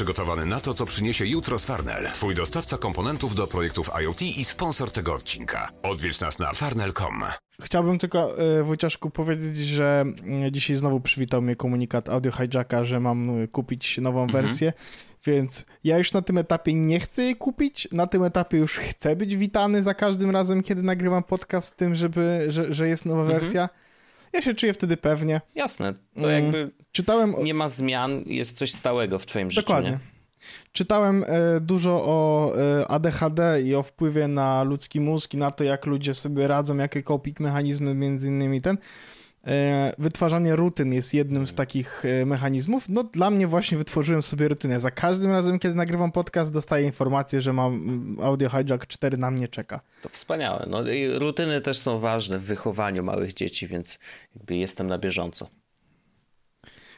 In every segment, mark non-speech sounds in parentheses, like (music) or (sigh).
Przygotowany na to, co przyniesie jutro z Farnell. Twój dostawca komponentów do projektów IoT i sponsor tego odcinka. Odwiedź nas na farnell.com. Chciałbym tylko y, Wojciaszku powiedzieć, że y, dzisiaj znowu przywitał mnie komunikat Audio Hijacka, że mam y, kupić nową mhm. wersję. Więc ja już na tym etapie nie chcę jej kupić. Na tym etapie już chcę być witany za każdym razem, kiedy nagrywam podcast z tym, żeby, że, że jest nowa mhm. wersja. Ja się czuję wtedy pewnie. Jasne, to mm, jakby Czytałem... nie ma zmian, jest coś stałego w twoim życiu, Dokładnie. Nie? Czytałem e, dużo o e, ADHD i o wpływie na ludzki mózg i na to, jak ludzie sobie radzą, jakie coping mechanizmy między innymi ten. E, wytwarzanie rutyn jest jednym z takich mechanizmów. No dla mnie właśnie wytworzyłem sobie rutynę. Za każdym razem, kiedy nagrywam podcast, dostaję informację, że mam mm, Audio Hijack 4 na mnie czeka. To wspaniałe. No i rutyny też są ważne w wychowaniu małych dzieci, więc jakby jestem na bieżąco.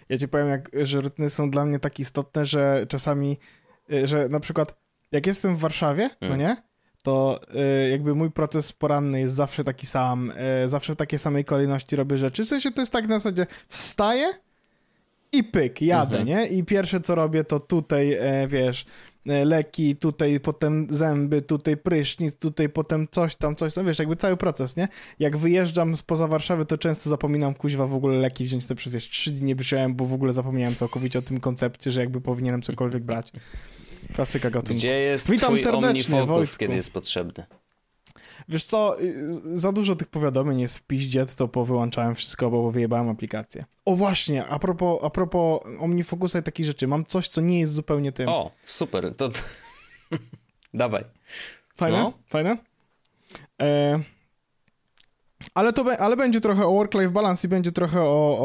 Ja ci powiem, jak, że rutyny są dla mnie tak istotne, że czasami, e, że na przykład jak jestem w Warszawie, hmm. no nie? to y, jakby mój proces poranny jest zawsze taki sam, y, zawsze w takiej samej kolejności robię rzeczy. W sensie to jest tak na zasadzie wstaję i pyk, jadę, mhm. nie? I pierwsze co robię to tutaj, e, wiesz, leki, tutaj potem zęby, tutaj prysznic, tutaj potem coś tam, coś tam, wiesz, jakby cały proces, nie? Jak wyjeżdżam spoza Warszawy, to często zapominam kuźwa w ogóle leki wziąć, to przez wiesz, trzy dni nie wziąłem, bo w ogóle zapomniałem całkowicie o tym koncepcie, że jakby powinienem cokolwiek brać. Klasyka gatunku. Gdzie jest Witam twój serdecznie, Wojtku. kiedy jest potrzebny? Wiesz co, y, za dużo tych powiadomień jest w piździe, to powyłączałem wszystko, bo wyjebałem aplikację. O właśnie, a propos, a propos OmniFocusa i takich rzeczy, mam coś, co nie jest zupełnie tym. O, super, to... (laughs) Dawaj. Fajne? No. Fajne? E... Ale, to, ale będzie trochę o work-life balance i będzie trochę o,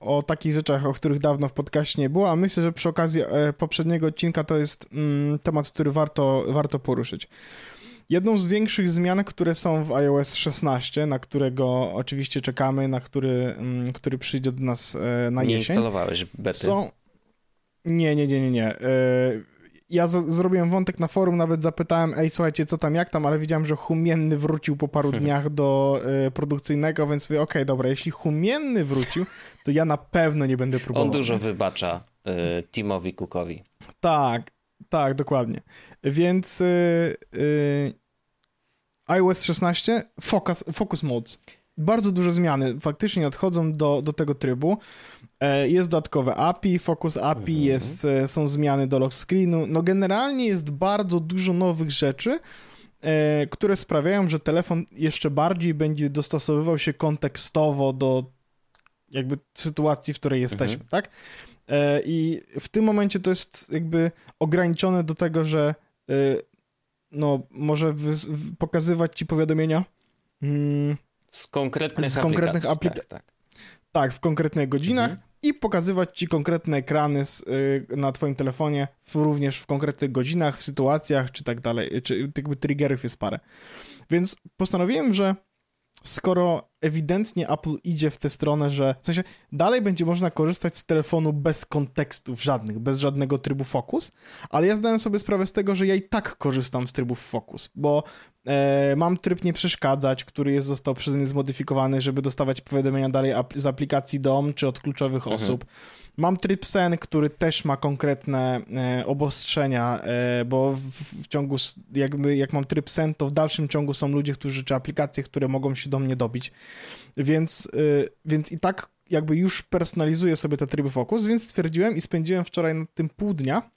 o, o takich rzeczach, o których dawno w podcaście nie było, a myślę, że przy okazji e, poprzedniego odcinka to jest mm, temat, który warto, warto poruszyć. Jedną z większych zmian, które są w iOS 16, na którego oczywiście czekamy, na który, mm, który przyjdzie do nas e, na jesień. Nie instalowałeś bety? Są... Nie, nie, nie, nie, nie. E, ja zrobiłem wątek na forum, nawet zapytałem, ej, słuchajcie, co tam, jak tam, ale widziałem, że Humienny wrócił po paru (laughs) dniach do y, produkcyjnego, więc mówię, okej, okay, dobra, jeśli Humienny wrócił, to ja na pewno nie będę próbował. On dużo wybacza y, Timowi Cookowi. Tak, tak, dokładnie. Więc y, y, iOS 16, focus, focus modes. Bardzo duże zmiany faktycznie odchodzą do, do tego trybu. E, jest dodatkowe API, Focus API, mhm. jest, e, są zmiany do lock screenu. No generalnie jest bardzo dużo nowych rzeczy, e, które sprawiają, że telefon jeszcze bardziej będzie dostosowywał się kontekstowo do jakby sytuacji, w której jesteśmy, mhm. tak? I w tym momencie to jest jakby ograniczone do tego, że no, może pokazywać ci powiadomienia mm, z konkretnych, z konkretnych aplikacji. Tak, tak. tak, w konkretnych godzinach. Mhm i pokazywać ci konkretne ekrany z, y, na twoim telefonie, w, również w konkretnych godzinach, w sytuacjach, czy tak dalej, czy jakby triggerów jest parę. Więc postanowiłem, że skoro ewidentnie Apple idzie w tę stronę, że w sensie dalej będzie można korzystać z telefonu bez kontekstów żadnych, bez żadnego trybu Focus, ale ja zdałem sobie sprawę z tego, że ja i tak korzystam z trybów Focus, bo e, mam tryb nie przeszkadzać, który jest, został przeze mnie zmodyfikowany, żeby dostawać powiadomienia dalej z aplikacji DOM czy od kluczowych mhm. osób. Mam tryb sen, który też ma konkretne e, obostrzenia, e, bo w, w, ciągu, jakby, jak mam tryb sen, to w dalszym ciągu są ludzie, którzy, czy aplikacje, które mogą się do mnie dobić. Więc, e, więc i tak jakby już personalizuję sobie te tryby Focus, więc stwierdziłem i spędziłem wczoraj nad tym pół dnia,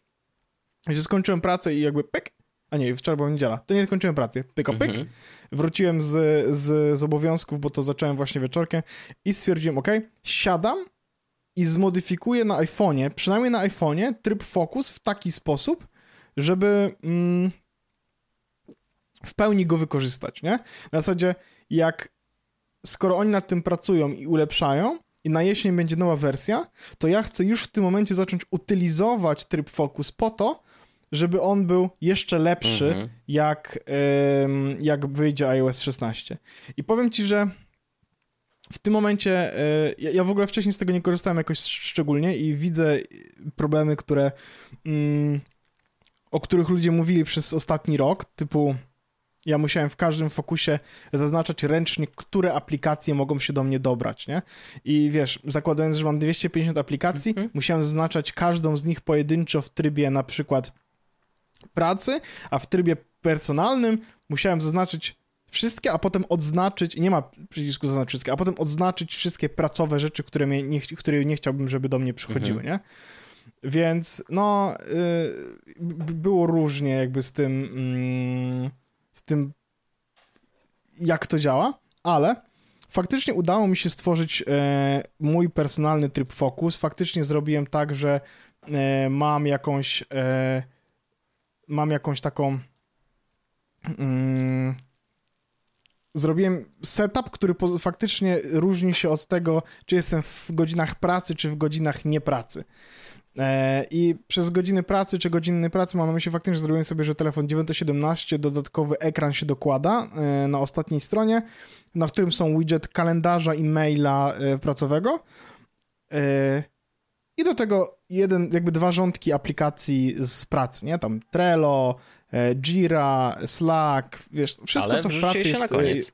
że skończyłem pracę i jakby pyk, a nie, wczoraj była niedziela, to nie skończyłem pracy, tylko pyk, mhm. wróciłem z, z, z obowiązków, bo to zacząłem właśnie wieczorkiem i stwierdziłem, ok, siadam i zmodyfikuję na iPhone'ie, przynajmniej na iPhone'ie, tryb Focus w taki sposób, żeby mm, w pełni go wykorzystać, nie? Na zasadzie, jak skoro oni nad tym pracują i ulepszają, i na jesień będzie nowa wersja, to ja chcę już w tym momencie zacząć utylizować tryb Focus po to, żeby on był jeszcze lepszy, mhm. jak, jak wyjdzie iOS 16. I powiem ci, że w tym momencie, e, ja w ogóle wcześniej z tego nie korzystałem jakoś szczególnie i widzę problemy, które, mm, o których ludzie mówili przez ostatni rok, typu Ja musiałem w każdym fokusie zaznaczać ręcznie, które aplikacje mogą się do mnie dobrać, nie? I wiesz, zakładając, że mam 250 aplikacji, mm -hmm. musiałem zaznaczać każdą z nich pojedynczo w trybie na przykład pracy, a w trybie personalnym musiałem zaznaczyć wszystkie, a potem odznaczyć, nie ma przycisku zaznaczyć wszystkie, a potem odznaczyć wszystkie pracowe rzeczy, które, mnie nie, które nie chciałbym, żeby do mnie przychodziły, mhm. nie? Więc no, y, było różnie jakby z tym, mm, z tym, jak to działa, ale faktycznie udało mi się stworzyć e, mój personalny tryb Focus. Faktycznie zrobiłem tak, że e, mam jakąś, e, mam jakąś taką. Zrobiłem setup, który faktycznie różni się od tego, czy jestem w godzinach pracy, czy w godzinach niepracy. E, I przez godziny pracy czy godziny pracy mam na myśli faktycznie, że zrobiłem sobie, że telefon 917, dodatkowy ekran się dokłada e, na ostatniej stronie, na którym są widget kalendarza i maila e, pracowego. I do tego jeden, jakby dwa rządki aplikacji z pracy, nie? Tam Trello, Jira, Slack, wiesz, wszystko Ale co w pracy jest. Na koniec.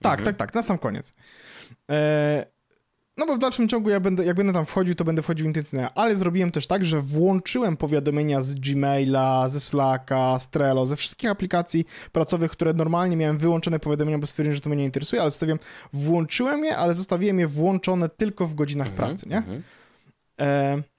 Tak, mhm. tak, tak, na sam koniec. No bo w dalszym ciągu ja będę, jak będę tam wchodził, to będę wchodził intensywnie, ale zrobiłem też tak, że włączyłem powiadomienia z Gmaila, ze Slacka, z Trello, ze wszystkich aplikacji pracowych, które normalnie miałem wyłączone powiadomienia, bo stwierdziłem, że to mnie nie interesuje, ale zostawiłem, włączyłem je, ale zostawiłem je włączone tylko w godzinach mm -hmm, pracy, nie? Mm -hmm. e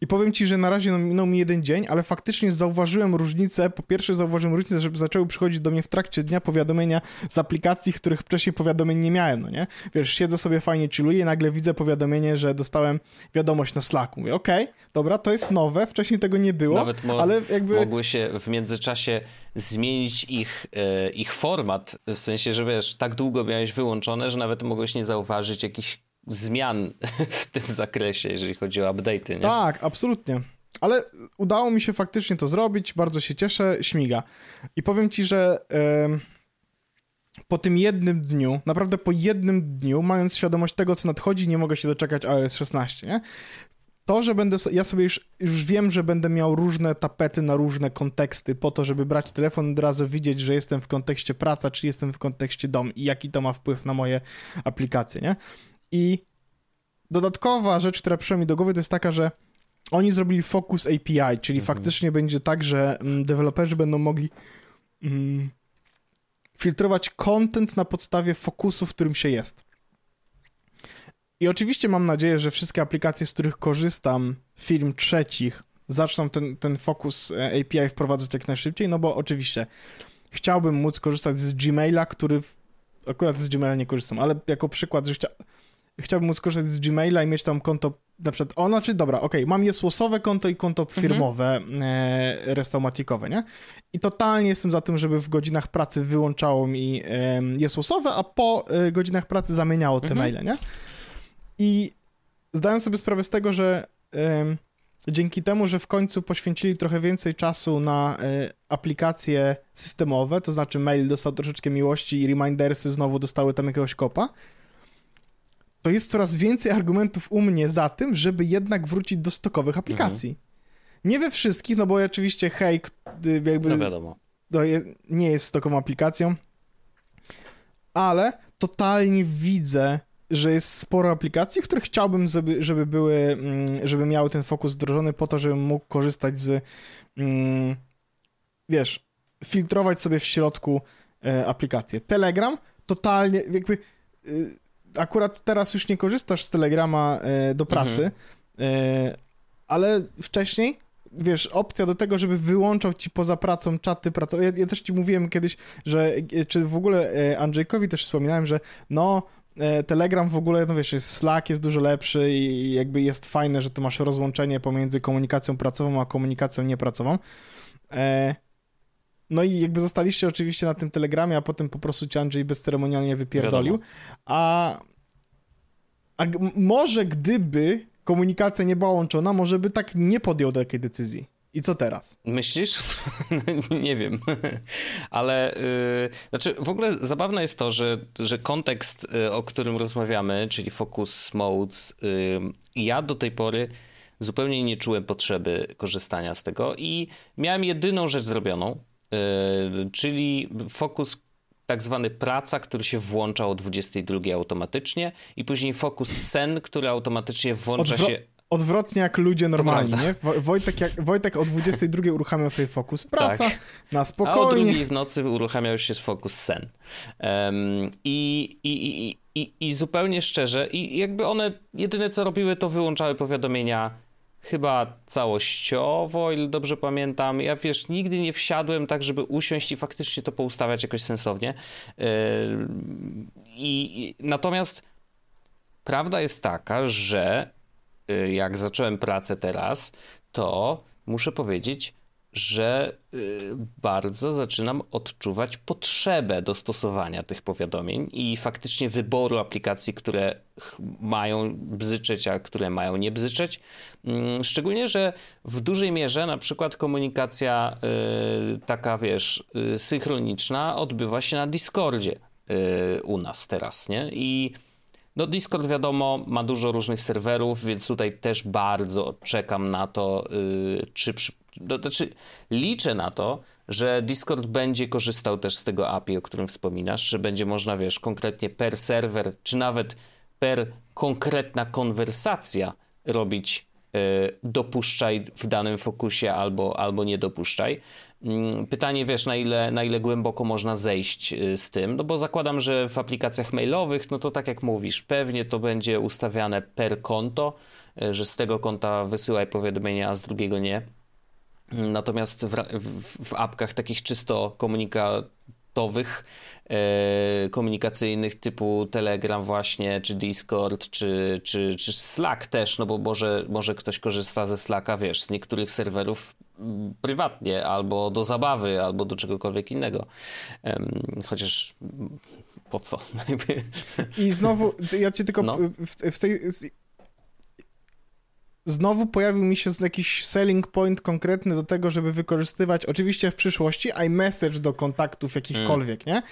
i powiem ci, że na razie no, minął mi jeden dzień, ale faktycznie zauważyłem różnicę. Po pierwsze zauważyłem różnicę, że zaczęły przychodzić do mnie w trakcie dnia powiadomienia z aplikacji, których wcześniej powiadomień nie miałem, no nie? Wiesz, siedzę sobie fajnie, chilluję i nagle widzę powiadomienie, że dostałem wiadomość na Slacku. Mówię, okej, okay, dobra, to jest nowe, wcześniej tego nie było, Nawet mo ale jakby... mogły się w międzyczasie zmienić ich, e, ich format, w sensie, że wiesz, tak długo miałeś wyłączone, że nawet mogłeś nie zauważyć jakichś zmian (laughs) w tym zakresie, jeżeli chodzi o update'y, nie? Tak, absolutnie. Ale udało mi się faktycznie to zrobić, bardzo się cieszę, śmiga. I powiem ci, że yy, po tym jednym dniu, naprawdę po jednym dniu, mając świadomość tego, co nadchodzi, nie mogę się doczekać iOS 16, nie? To, że będę, ja sobie już, już wiem, że będę miał różne tapety na różne konteksty, po to, żeby brać telefon od razu widzieć, że jestem w kontekście praca, czy jestem w kontekście dom i jaki to ma wpływ na moje aplikacje, nie? I dodatkowa rzecz, która przyszła mi do głowy, to jest taka, że oni zrobili Focus API, czyli mhm. faktycznie będzie tak, że mm, deweloperzy będą mogli mm, filtrować content na podstawie fokusu, w którym się jest. I oczywiście mam nadzieję, że wszystkie aplikacje, z których korzystam, firm trzecich, zaczną ten, ten Focus e, API wprowadzać jak najszybciej, no bo oczywiście chciałbym móc korzystać z Gmaila, który akurat z Gmaila nie korzystam, ale jako przykład, że chcia, chciałbym móc skorzystać z Gmaila i mieć tam konto na przykład, o, znaczy, dobra, okej, okay, mam jesłosowe konto i konto mhm. firmowe, mhm. e, restaumatikowe, nie? I totalnie jestem za tym, żeby w godzinach pracy wyłączało mi e, jesłosowe, a po e, godzinach pracy zamieniało te mhm. maile, nie? I zdaję sobie sprawę z tego, że e, dzięki temu, że w końcu poświęcili trochę więcej czasu na e, aplikacje systemowe, to znaczy mail dostał troszeczkę miłości i remindersy znowu dostały tam jakiegoś kopa, to jest coraz więcej argumentów u mnie za tym, żeby jednak wrócić do stokowych aplikacji. Mhm. Nie we wszystkich, no bo oczywiście hej, jakby... No wiadomo. To jest, nie jest stokową aplikacją, ale totalnie widzę, że jest sporo aplikacji, w których chciałbym, żeby, żeby były, mm, żeby miały ten fokus wdrożony po to, żebym mógł korzystać z, mm, wiesz, filtrować sobie w środku e, aplikacje. Telegram totalnie, jakby y, akurat teraz już nie korzystasz z Telegrama e, do pracy, mhm. Ale wcześniej wiesz, opcja do tego, żeby wyłączał ci poza pracą czaty pracowe. Ja, ja, też ci mówiłem kiedyś, że e, czy w ogóle Andrzejkowi też wspominałem, że no Telegram w ogóle, no wiesz, jest Slack jest dużo lepszy i jakby jest fajne, że tu masz rozłączenie pomiędzy komunikacją pracową a komunikacją niepracową. No i jakby zostaliście oczywiście na tym telegramie, a potem po prostu cię Andrzej bezceremonialnie wypierdolił. A, a może gdyby komunikacja nie była łączona, może by tak nie podjął takiej decyzji. I co teraz? Myślisz? (laughs) nie wiem. Ale yy, znaczy w ogóle zabawne jest to, że, że kontekst, yy, o którym rozmawiamy, czyli focus modes, yy, ja do tej pory zupełnie nie czułem potrzeby korzystania z tego i miałem jedyną rzecz zrobioną, czyli fokus tak zwany praca, który się włącza o 22 automatycznie i później fokus sen, który automatycznie włącza Odwro się odwrotnie jak ludzie normalni, nie? Wojtek, jak, Wojtek o 22 uruchamiał sobie fokus praca, tak. na spokojnie. A o drugiej w nocy uruchamiał się fokus sen. Um, i, i, i, i, I zupełnie szczerze, i jakby one jedyne co robiły, to wyłączały powiadomienia chyba całościowo, ile dobrze pamiętam. Ja wiesz, nigdy nie wsiadłem tak, żeby usiąść i faktycznie to poustawiać jakoś sensownie. Yy, i, natomiast prawda jest taka, że yy, jak zacząłem pracę teraz, to muszę powiedzieć, że y, bardzo zaczynam odczuwać potrzebę dostosowania tych powiadomień i faktycznie wyboru aplikacji, które mają bzyczeć, a które mają nie bzyczeć. Mm, szczególnie, że w dużej mierze na przykład komunikacja y, taka, wiesz, y, synchroniczna odbywa się na Discordzie u nas teraz, nie? I no Discord wiadomo ma dużo różnych serwerów, więc tutaj też bardzo czekam na to, czy no, znaczy, liczę na to, że Discord będzie korzystał też z tego API, o którym wspominasz, że będzie można, wiesz, konkretnie per serwer, czy nawet per konkretna konwersacja robić y, dopuszczaj w danym fokusie albo, albo nie dopuszczaj. Mm, pytanie, wiesz, na ile, na ile głęboko można zejść y, z tym, no bo zakładam, że w aplikacjach mailowych, no to tak jak mówisz, pewnie to będzie ustawiane per konto, y, że z tego konta wysyłaj powiadomienia, a z drugiego nie. Natomiast w, w, w apkach takich czysto komunikatowych, e, komunikacyjnych typu Telegram właśnie, czy Discord, czy, czy, czy Slack też, no bo może, może ktoś korzysta ze Slacka, wiesz, z niektórych serwerów mm, prywatnie, albo do zabawy, albo do czegokolwiek innego. Chociaż po co? (laughs) I znowu, ja ci tylko no. w, w tej znowu pojawił mi się jakiś selling point konkretny do tego, żeby wykorzystywać, oczywiście w przyszłości, iMessage do kontaktów jakichkolwiek, mm. nie?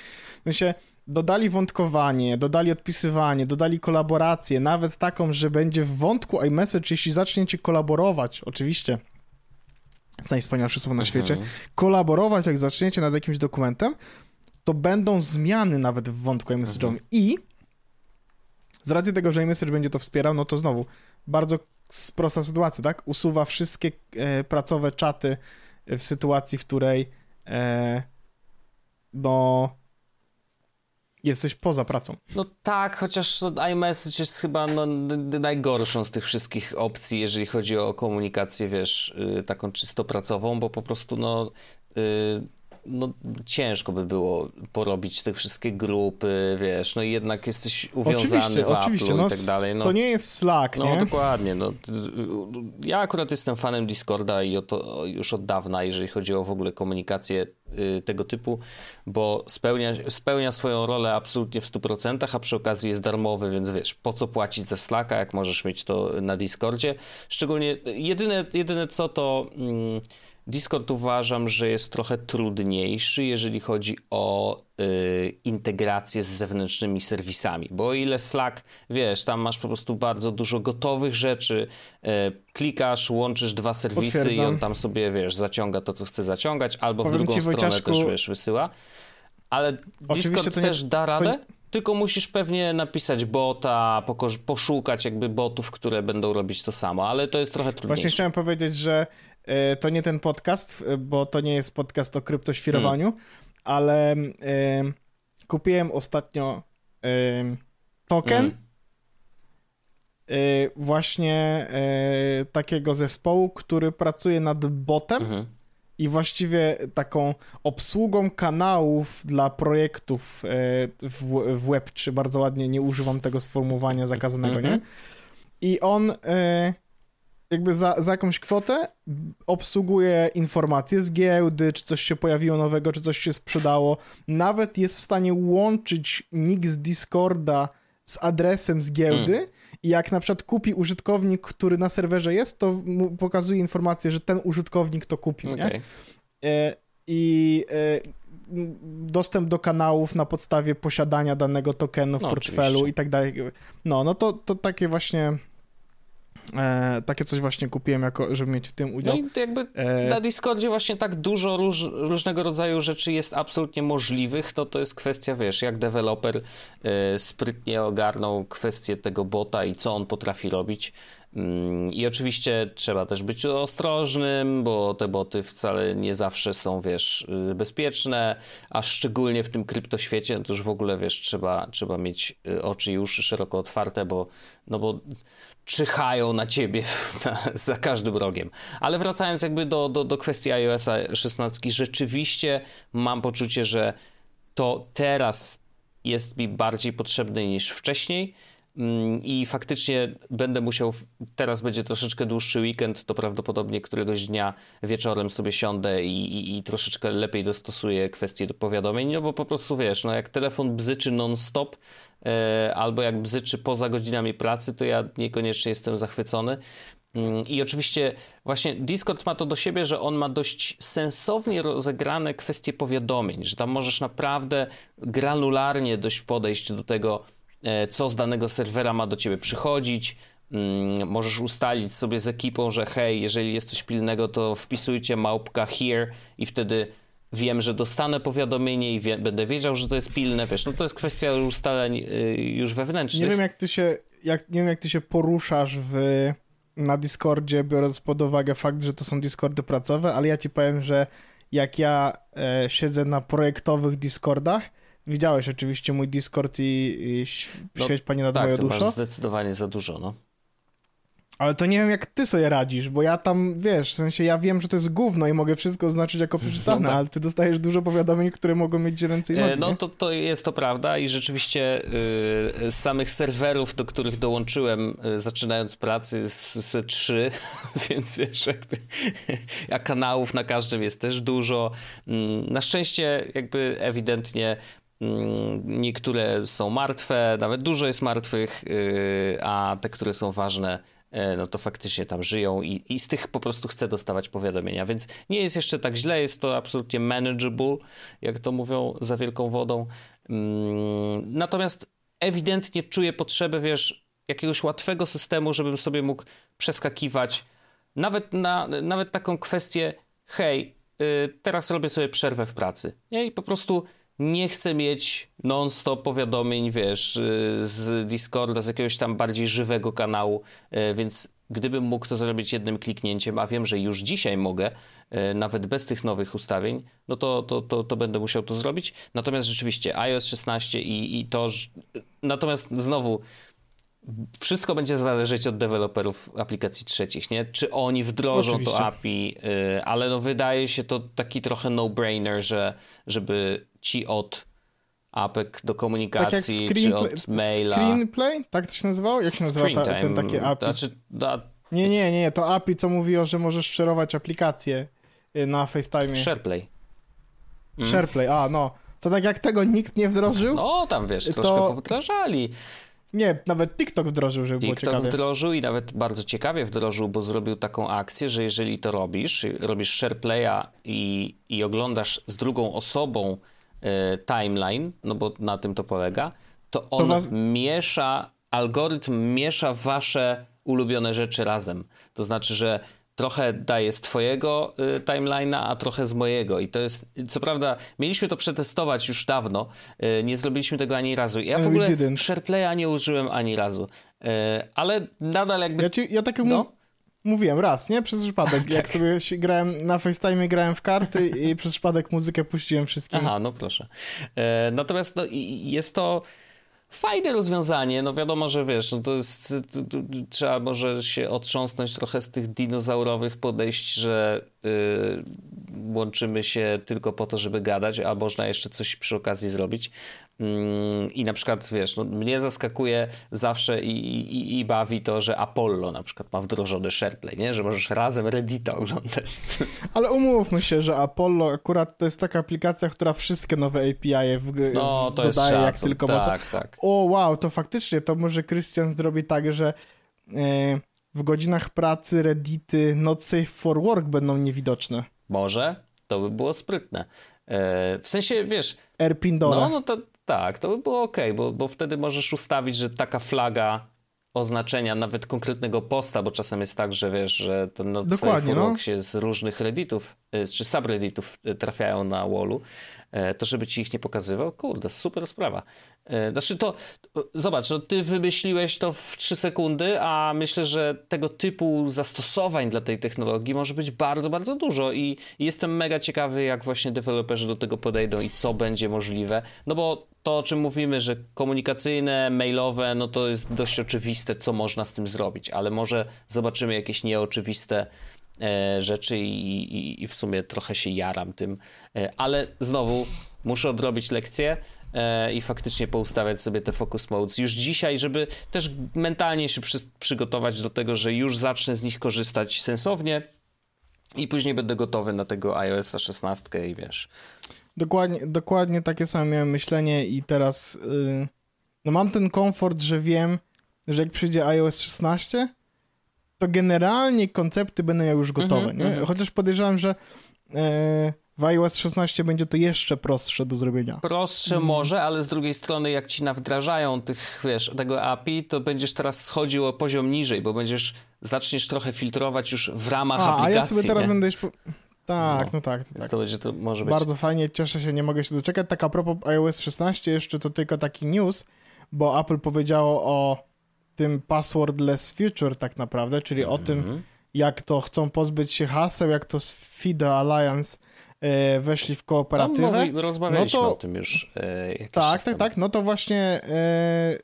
W sensie dodali wątkowanie, dodali odpisywanie, dodali kolaborację, nawet taką, że będzie w wątku iMessage, jeśli zaczniecie kolaborować, oczywiście, jest najwspanialsze słowo na mhm. świecie, kolaborować, jak zaczniecie nad jakimś dokumentem, to będą zmiany nawet w wątku iMessage'owym mhm. i z racji tego, że iMessage będzie to wspierał, no to znowu bardzo prosta sytuacja, tak? Usuwa wszystkie e, pracowe czaty w sytuacji, w której e, no jesteś poza pracą. No tak, chociaż iMessage jest chyba no, najgorszą z tych wszystkich opcji, jeżeli chodzi o komunikację, wiesz, y, taką czysto pracową, bo po prostu no y, no, ciężko by było porobić te wszystkie grupy, wiesz, no i jednak jesteś uwiązany oczywiście, w oczywiście, no, i tak dalej. No, to nie jest Slack, No dokładnie, no. Ja akurat jestem fanem Discorda i o to już od dawna, jeżeli chodzi o w ogóle komunikację y, tego typu, bo spełnia, spełnia swoją rolę absolutnie w 100%, a przy okazji jest darmowy, więc wiesz, po co płacić za Slacka, jak możesz mieć to na Discordzie. Szczególnie jedyne, jedyne co to... Mm, Discord uważam, że jest trochę trudniejszy, jeżeli chodzi o y, integrację z zewnętrznymi serwisami, bo o ile Slack, wiesz, tam masz po prostu bardzo dużo gotowych rzeczy, y, klikasz, łączysz dwa serwisy Potwierdzam. i on tam sobie, wiesz, zaciąga to, co chce zaciągać, albo Powiem w drugą stronę Wojciaszku... też, wiesz, wysyła. Ale Discord też nie... da radę, to... tylko musisz pewnie napisać bota, poszukać jakby botów, które będą robić to samo, ale to jest trochę trudniejsze. Właśnie chciałem powiedzieć, że to nie ten podcast, e, bo to nie jest podcast o kryptoświrowaniu, hmm. ale e, kupiłem ostatnio token hmm. właśnie takiego zespołu, który pracuje nad botem hmm. i właściwie taką obsługą kanałów dla projektów w, w Web3. Bardzo ładnie nie używam tego sformułowania zakazanego, nie? Mhm. I on jakby za, za jakąś kwotę obsługuje informacje z giełdy, czy coś się pojawiło nowego, czy coś się sprzedało. Nawet jest w stanie łączyć nick z Discorda z adresem z giełdy hmm. i jak na przykład kupi użytkownik, który na serwerze jest, to pokazuje informację, że ten użytkownik to kupił, okay. nie? E, I e, dostęp do kanałów na podstawie posiadania danego tokenu w no, portfelu oczywiście. i tak dalej. No, no to, to takie właśnie E, takie coś właśnie kupiłem, jako, żeby mieć w tym udział. No i jakby e... na Discordzie właśnie tak dużo róż, różnego rodzaju rzeczy jest absolutnie możliwych, no to jest kwestia, wiesz, jak deweloper e, sprytnie ogarnął kwestię tego bota i co on potrafi robić. Mm, I oczywiście trzeba też być ostrożnym, bo te boty wcale nie zawsze są, wiesz, y, bezpieczne, a szczególnie w tym kryptoświecie, no to już w ogóle, wiesz, trzeba, trzeba mieć y, oczy i uszy szeroko otwarte, bo, no bo czyhają na ciebie (laughs) za każdym rogiem. Ale wracając jakby do, do, do kwestii iOS 16, rzeczywiście mam poczucie, że to teraz jest mi bardziej potrzebne niż wcześniej I faktycznie będę musiał, teraz będzie troszeczkę dłuższy weekend, to prawdopodobnie któregoś dnia wieczorem sobie siądę i, i, i troszeczkę lepiej dostosuję kwestie do powiadomień, no bo po prostu wiesz, no jak telefon bzyczy non-stop e, albo jak bzyczy poza godzinami pracy, to ja niekoniecznie jestem zachwycony. Mm, I oczywiście właśnie Discord ma to do siebie, że on ma dość sensownie rozegrane kwestie powiadomień, że tam możesz naprawdę granularnie dość podejść do tego, co z danego serwera ma do ciebie przychodzić. Mm, możesz ustalić sobie z ekipą, że hej, jeżeli jest coś pilnego, to wpisujcie małpka here i wtedy wiem, że dostanę powiadomienie i wie, będę wiedział, że to jest pilne, wiesz, no to jest kwestia ustaleń y, już wewnętrznych. Nie wiem, jak ty się, jak, nie wiem, jak ty się poruszasz w, na Discordzie, biorąc pod uwagę fakt, że to są Discordy pracowe, ale ja ci powiem, że jak ja e, siedzę na projektowych Discordach, Widziałeś oczywiście mój Discord i, i no, świeć Panie nad tak, moją duszą. Zdecydowanie za dużo, no. Ale to nie wiem, jak ty sobie radzisz, bo ja tam, wiesz, w sensie ja wiem, że to jest gówno i mogę wszystko oznaczyć jako przeczytane, no tak. ale ty dostajesz dużo powiadomień, które mogą mieć ręce i nogi, No to, to jest to prawda i rzeczywiście yy, z samych serwerów, do których dołączyłem, yy, zaczynając pracy z, trzy, (laughs) więc wiesz, jakby, (laughs) a kanałów na każdym jest też dużo. Yy, na szczęście jakby ewidentnie Mm, niektóre są martwe, nawet dużo jest martwych, y, a te, które są ważne, y, no to faktycznie tam żyją i, i z tych po prostu chcę dostawać powiadomienia, więc nie jest jeszcze tak źle, jest to absolutnie manageable, jak to mówią za wielką wodą. Mm, natomiast ewidentnie czuję potrzebę, wiesz, jakiegoś łatwego systemu, żebym sobie mógł przeskakiwać nawet na nawet taką kwestię, hej, y, teraz robię sobie przerwę w pracy. Nie? I po prostu nie chcę mieć non-stop powiadomień, wiesz, y, z Discorda, z jakiegoś tam bardziej żywego kanału, y, więc gdybym mógł to zrobić jednym kliknięciem, a wiem, że już dzisiaj mogę, y, nawet bez tych nowych ustawień, no to, to, to, to będę musiał to zrobić. Natomiast rzeczywiście iOS 16 i, i to, natomiast znowu wszystko będzie zależeć od deweloperów aplikacji trzecich, nie? Czy oni wdrożą Oczywiście. to API, ale no wydaje się to taki trochę no-brainer, że żeby ci od apek do komunikacji, tak czy od maila. Screenplay? Tak to się nazywało? Jak się nazywa ta, ten takie API? Znaczy, da... Nie, nie, nie, to API, co mówiło, że możesz szerować aplikacje y, na FaceTime. SharePlay. Mm. SharePlay, a no. To tak jak tego nikt nie wdrożył? No, tam wiesz, troszkę to... powdrażali. Nie, nawet TikTok wdrożył, żeby TikTok było ciekawie. wdrożył i nawet bardzo ciekawie wdrożył, bo zrobił taką akcję, że jeżeli to robisz, robisz SharePlaya i, i oglądasz z drugą osobą E, timeline, no bo na tym to polega, to on to was... miesza, algorytm miesza wasze ulubione rzeczy razem. To znaczy, że trochę daje z twojego y, timeline'a, a trochę z mojego. I to jest, co prawda, mieliśmy to przetestować już dawno, y, nie zrobiliśmy tego ani razu. Ja w ogóle SharePlaya nie użyłem ani razu. Y, ale nadal jakby... Ja, ci, ja tak no? Mówiłem raz, nie? Przez przypadek. (laughs) tak. Jak sobie grałem na FaceTime, grałem w karty i przez przypadek muzykę puściłem wszystkim. Aha, no proszę. E, natomiast no, jest to fajne rozwiązanie. No wiadomo, że wiesz, no to jest, trzeba może się otrząsnąć trochę z tych dinozaurowych podejść, że y, łączymy się tylko po to, żeby gadać, a można jeszcze coś przy okazji zrobić. Mm, I na przykład, wiesz, no, mnie zaskakuje zawsze i, i, i, bawi to, że Apollo na przykład ma wdrożony SharePlay, nie? Że możesz razem Reddita oglądać. (laughs) Ale umówmy się, że Apollo akurat to jest taka aplikacja, która wszystkie nowe API w, no, to dodaje jak tylko tak, może. Tak. O wow, to faktycznie, to może Christian zrobi tak, że e, w godzinach pracy Reddity not safe for work będą niewidoczne. Może, to by było sprytne. E, w sensie, wiesz... Dole. No, no to tak, to by było ok, bo, bo wtedy możesz ustawić, że taka flaga oznaczenia nawet konkretnego posta, bo czasem jest tak, że wiesz, że ten no, Dokładnie, no. się z różnych redditów, y, czy subredditów y, trafiają na wallu, to żeby ci ich nie pokazywał, kurde, super sprawa. E, znaczy to, zobacz, no ty wymyśliłeś to w 3 sekundy, a myślę, że tego typu zastosowań dla tej technologii może być bardzo, bardzo dużo i, jestem mega ciekawy, jak właśnie deweloperzy do tego podejdą i co będzie możliwe, no bo to, o czym mówimy, że komunikacyjne, mailowe, no to jest dość oczywiste, co można z tym zrobić, ale może zobaczymy jakieś nieoczywiste e, rzeczy i, i, i, w sumie trochę się jaram tym, e, ale znowu muszę odrobić lekcję e, i faktycznie poustawiać sobie te focus modes już dzisiaj, żeby też mentalnie się przy, przygotować do tego, że już zacznę z nich korzystać sensownie i później będę gotowy na tego iOS 16 i wiesz. Dokładnie, dokładnie takie samo miałem myślenie i teraz yy, no mam ten komfort, że wiem, że jak przyjdzie iOS 16, to generalnie koncepty miał już gotowe, mm -hmm, nie? -hmm. Chociaż podejrzewam, że yy, w iOS 16 będzie to jeszcze prostsze do zrobienia. Prostsze mm. może, ale z drugiej strony jak ci nawdrażają tych, wiesz, tego API, to będziesz teraz schodził o poziom niżej, bo będziesz, zaczniesz trochę filtrować już w ramach a, aplikacji. A ja sobie teraz nie? będę już... Tak, no, no tak. tak. To będzie to może być. Bardzo fajnie, cieszę się, nie mogę się doczekać. Tak a propos iOS 16, jeszcze to tylko taki news, bo Apple powiedziało o tym passwordless future tak naprawdę, czyli mm -hmm. o tym, mhm. jak to chcą pozbyć się haseł, jak to z FIDO Alliance e, weszli w kooperatywę. No, mówi, rozmawialiśmy no to, o tym już e, Tak, tak, tak. No to właśnie e,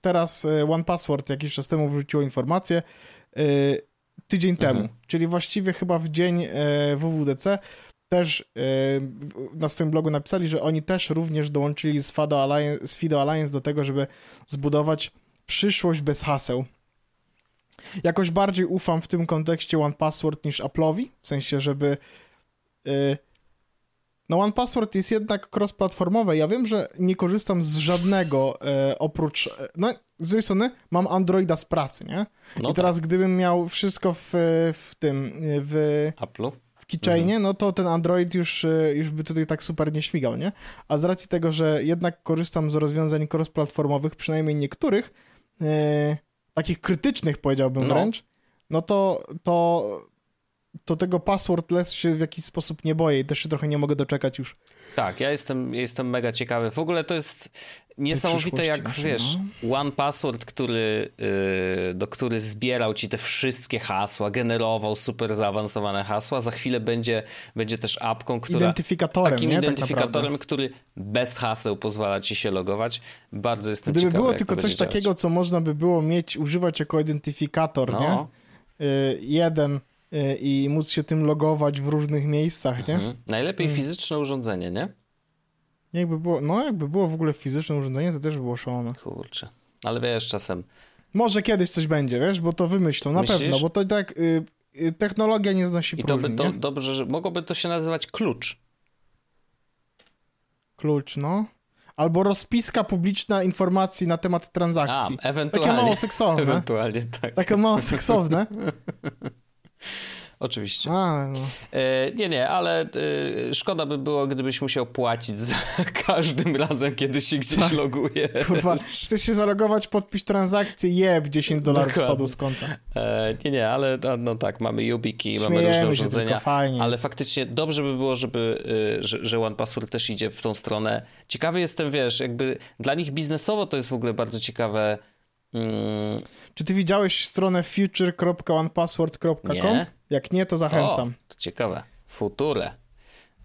teraz e, One Password jakiś czas temu wrzuciło informację, e, tydzień mhm. temu, czyli właściwie chyba w dzień e, WWDC też na swoim blogu napisali, że oni też również dołączyli z FIDO Alliance, z FIDO Alliance do tego, żeby zbudować przyszłość bez haseł. Jakoś bardziej ufam w tym kontekście One Password niż Apple'owi, w sensie, żeby e, no One Password jest jednak cross-platformowe. Ja wiem, że nie korzystam z żadnego e, oprócz... E, no, z drugiej strony mam Androida z pracy, nie? No I teraz tak. gdybym miał wszystko w, w tym, w... Apple'u? W keychainie, mhm. no to ten Android już, już by tutaj tak super nie śmigał, nie? A z racji tego, że jednak korzystam z rozwiązań cross-platformowych, przynajmniej niektórych, takich krytycznych powiedziałbym no. wręcz, no to, to to tego passwordless się w jakiś sposób nie boję i też się trochę nie mogę doczekać już. Tak, ja jestem, jestem mega ciekawy. W ogóle to jest niesamowite, jak wiesz, no. One Password, który, yy, do który zbierał ci te wszystkie hasła, generował super zaawansowane hasła, za chwilę będzie, będzie też apką, która... Identyfikatorem, Takim nie? Tak identyfikatorem, tak który bez haseł pozwala ci się logować. Bardzo jestem Gdyby ciekawy, było tylko coś działać. takiego, co można by było mieć, używać jako identyfikator, no. nie? Yy, jeden Y, i móc się tym logować w różnych miejscach, nie? Mhm. Najlepiej hmm. fizyczne urządzenie, nie? Jakby było, no jakby było w ogóle fizyczne urządzenie, to też by było szalone. Kurczę. Ale wiesz, czasem... Może kiedyś coś będzie, wiesz, bo to wymyślą, na Myślisz? pewno, bo to tak y, y, technologia nie znosi I próżni, to by to, dobrze, że mogłoby to się nazywać klucz. Klucz, no. Albo rozpiska publiczna informacji na temat transakcji. A, ewentualnie. Takie mało seksowne. (laughs) Ewentualnie, tak. Takie mało seksowne. (laughs) Oczywiście. A, no. e, nie, nie, ale e, szkoda by było, gdybyś musiał płacić za (laughs) każdym razem, kiedy się gdzieś tak. loguje. Kurwa, chcesz się zalogować, podpisz transakcję, jeb, 10 dolarów spadło z konta. E, nie, nie, ale no, no tak, mamy YubiKey, mamy różne urządzenia, ale jest. faktycznie dobrze by było, żeby, e, że, że OnePassword też idzie w tą stronę. Ciekawy jestem, wiesz, jakby dla nich biznesowo to jest w ogóle bardzo ciekawe, Mm. Czy ty widziałeś stronę future.onepassword.com? Nie. Jak nie, to zachęcam. O, to ciekawe. Future.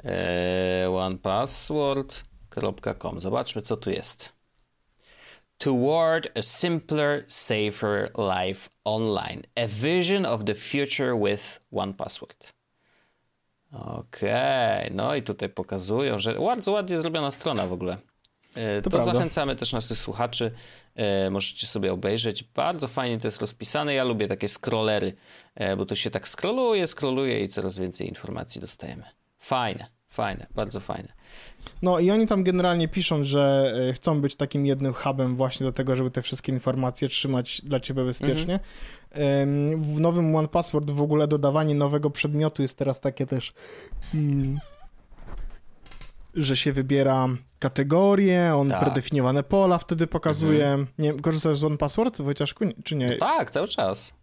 Eee, onepassword.com. Zobaczmy, co tu jest. Toward a simpler, safer life online. A vision of the future with OnePassword. Okej, okay. no i tutaj pokazują, że bardzo ładnie zrobiona strona w ogóle. E, to, to zachęcamy też naszych słuchaczy. E, możecie sobie obejrzeć. Bardzo fajnie to jest rozpisane. Ja lubię takie scrollery, e, bo tu się tak scrolluje, scrolluje i coraz więcej informacji dostajemy. Fajne, fajne, bardzo fajne. No i oni tam generalnie piszą, że chcą być takim jednym hubem właśnie do tego, żeby te wszystkie informacje trzymać dla ciebie bezpiecznie. Mhm. W nowym One Password w ogóle dodawanie nowego przedmiotu jest teraz takie też... Hmm że się wybiera kategorie, on Tak. predefiniowane pola wtedy pokazuje. Nie korzystasz z OnePassword, Wojciaszku, czy nie? No tak, cały czas.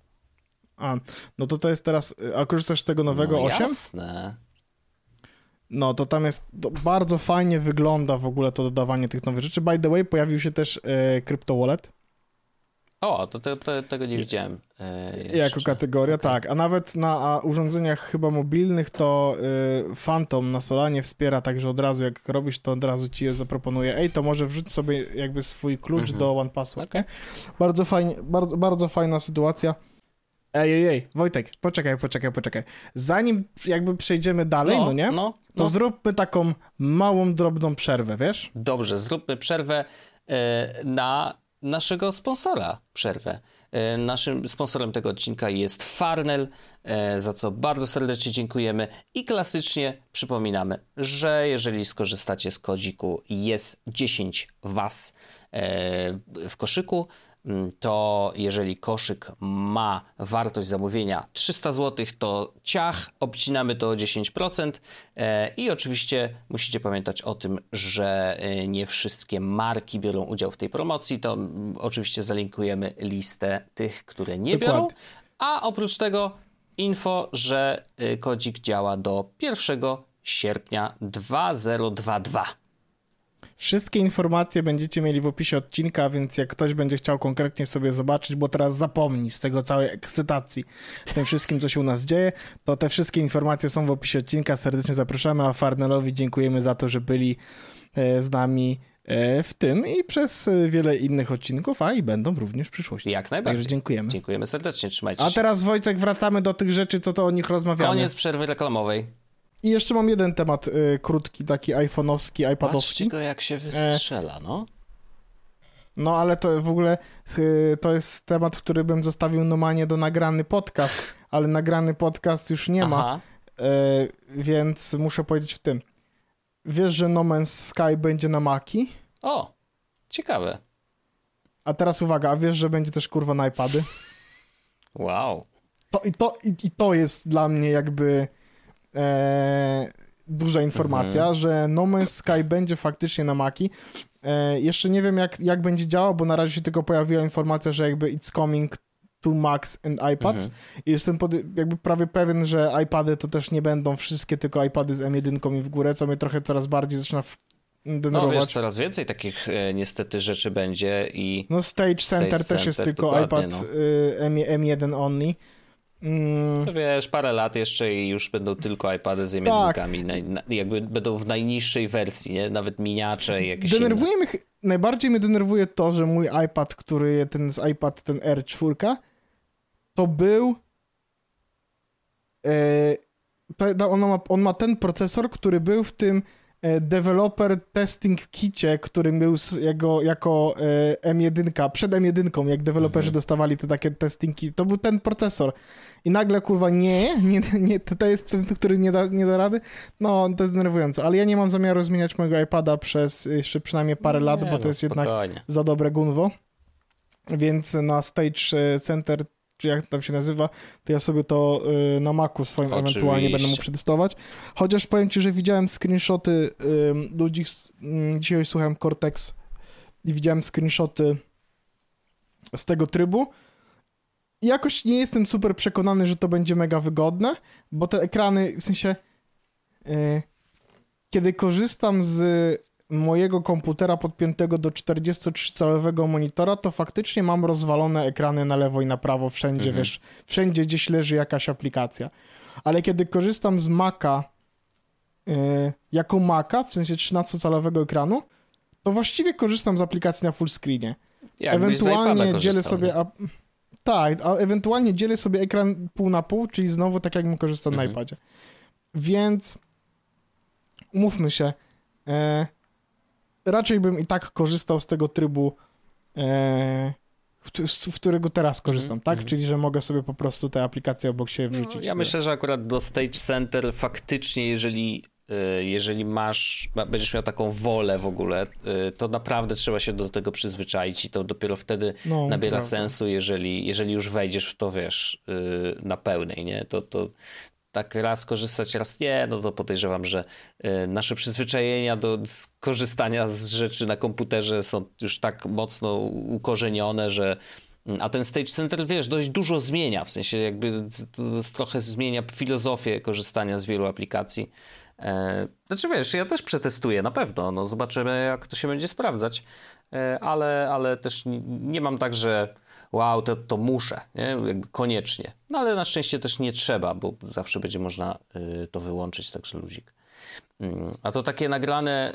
A, no to to jest teraz, a korzystasz z tego nowego no, 8? Jasne. No to tam jest, to bardzo fajnie wygląda w ogóle to dodawanie tych nowych rzeczy. By the way, pojawił się też e, Crypto Wallet O, to, to, to tego nie widziałem. E, jako kategoria, Okej. tak. A nawet na a, urządzeniach chyba mobilnych to e, Phantom na Solanie wspiera, także od razu jak robisz, to od razu ci je zaproponuje. Ej, to może wrzuć sobie jakby swój klucz Mhm. do OnePassword. Nie? Bardzo fajnie, bardzo, bardzo fajna sytuacja. Ej, ej, ej, Wojtek, poczekaj, poczekaj, poczekaj. Zanim jakby przejdziemy dalej, no, nie? No, To no. zróbmy taką małą, drobną przerwę, wiesz? Dobrze, zróbmy przerwę e, na naszego sponsora. Przerwę. E, Naszym sponsorem tego odcinka jest Farnell, e, za co bardzo serdecznie dziękujemy i klasycznie przypominamy, że jeżeli skorzystacie z kodziku jest 10 Was e, w koszyku, to jeżeli koszyk ma wartość zamówienia 300 zł, to ciach, obcinamy to o 10%. E, I oczywiście musicie pamiętać o tym, że e, nie wszystkie marki biorą udział w tej promocji. To mm, oczywiście zalinkujemy listę tych, które nie biorą. A oprócz tego info, że e, kodzik działa do 1 sierpnia 2022. Wszystkie informacje będziecie mieli w opisie odcinka, więc jak ktoś będzie chciał konkretnie sobie zobaczyć, bo teraz zapomni z tego całej ekscytacji tym wszystkim, co się u nas dzieje, to te wszystkie informacje są w opisie odcinka. Serdecznie zapraszamy, a Farnelowi dziękujemy za to, że byli e, z nami e, w tym i przez e, wiele innych odcinków, a i będą również w przyszłości. Jak najbardziej. Także dziękujemy. Dziękujemy serdecznie, trzymajcie A się. teraz Wojcek, wracamy do tych rzeczy, co to o nich rozmawiamy. Koniec przerwy reklamowej. I jeszcze mam jeden temat y, krótki, taki iPhone'owski, Patrzcie iPadowski. go, jak się wystrzela, no. No ale to w ogóle y, to jest temat, który bym zostawił normalnie do nagrany podcast, ale nagrany podcast już nie ma, y, więc muszę powiedzieć w tym. Wiesz, że No Man's Sky będzie na Maki? O, ciekawe. A teraz uwaga, a wiesz, że będzie też kurwa na iPady? Wow. To, i, to, i, I to jest dla mnie jakby e, duża informacja, Mhm. że No Man's Sky będzie faktycznie na Maki. E, jeszcze nie wiem, jak, jak będzie działał, bo na razie się tylko pojawiła informacja, że jakby it's coming to Macs and iPads. Mhm. I jestem pod, jakby prawie pewien, że iPady to też nie będą wszystkie tylko iPady z M1 i w górę, co mnie trochę coraz bardziej zaczyna w, No denerwować. wiesz, coraz więcej takich e, niestety rzeczy będzie i No Stage Center też jest Center, tylko dokładnie, iPad no. y, M, M1 only. Mm, no wiesz, parę lat jeszcze i już będą tylko iPady z Tak. imiennikami. Naj, na, jakby będą w najniższej wersji, nie? Nawet miniacze i jakieś Denerwuje mnie, ch- najbardziej mnie denerwuje to, że mój iPad, który, ten z iPad, ten R4, to był e, to, on, ma, on ma ten procesor, który był w tym developer testing kicie, który był jego, jako e, M1, przed M1, jak deweloperzy Mhm. dostawali te takie testingi, to był ten procesor. I nagle, kurwa, nie, nie, nie to jest ten, który nie da, nie da rady. No, to jest denerwujące, ale ja nie mam zamiaru zmieniać mojego iPada przez jeszcze przynajmniej parę lat, Nie, bo to no, jest jednak za dobre gunwo. Więc na Stage e, Center, czy jak tam się nazywa, to ja sobie to y, na Macu swoim Oczywiście. ewentualnie będę mógł przetestować. Chociaż powiem ci, że widziałem screenshoty ym, ludzi, ym, dzisiaj słuchałem Cortex i widziałem screenshoty z tego trybu. I jakoś nie jestem super przekonany, że to będzie mega wygodne, bo te ekrany, w sensie y, kiedy korzystam z mojego komputera podpiętego do 43-calowego monitora, to faktycznie mam rozwalone ekrany na lewo i na prawo, wszędzie, Mhm. wiesz, wszędzie gdzieś leży jakaś aplikacja. Ale kiedy korzystam z Maca yy, jako Maca, w sensie 13-calowego ekranu, to właściwie korzystam z aplikacji na full screenie. Z ewentualnie dzielę sobie... A... Tak, a ewentualnie dzielę sobie ekran pół na pół, czyli znowu tak jakbym korzystał na Mhm. iPadzie. Więc umówmy się, e, raczej bym i tak korzystał z tego trybu, e, w, z, w którego teraz korzystam, Mhm, tak? mhm. Czyli, że mogę sobie po prostu te aplikacje obok siebie No, wrzucić. ja myślę, że akurat do Stage Center faktycznie, jeżeli, y, jeżeli masz, ma- będziesz miał taką wolę w ogóle, y, to naprawdę trzeba się do tego przyzwyczaić i to dopiero wtedy No, nabiera prawda. sensu, jeżeli, jeżeli już wejdziesz w to, wiesz, y, na pełnej, nie? To, to tak raz korzystać, raz nie, no to podejrzewam, że y, nasze przyzwyczajenia do korzystania z rzeczy na komputerze są już tak mocno ukorzenione, że mm, a ten Stage Center, wiesz, dość dużo zmienia, w sensie jakby trochę zmienia filozofię korzystania z wielu aplikacji. E, znaczy wiesz, ja też przetestuję na pewno, no zobaczymy jak to się będzie sprawdzać, e, ale, ale też nie mam tak, że wow, to, to muszę, nie? Jakby koniecznie. No ale na szczęście też nie trzeba, bo zawsze będzie można y, to wyłączyć, także luzik. Mm, a to takie nagrane,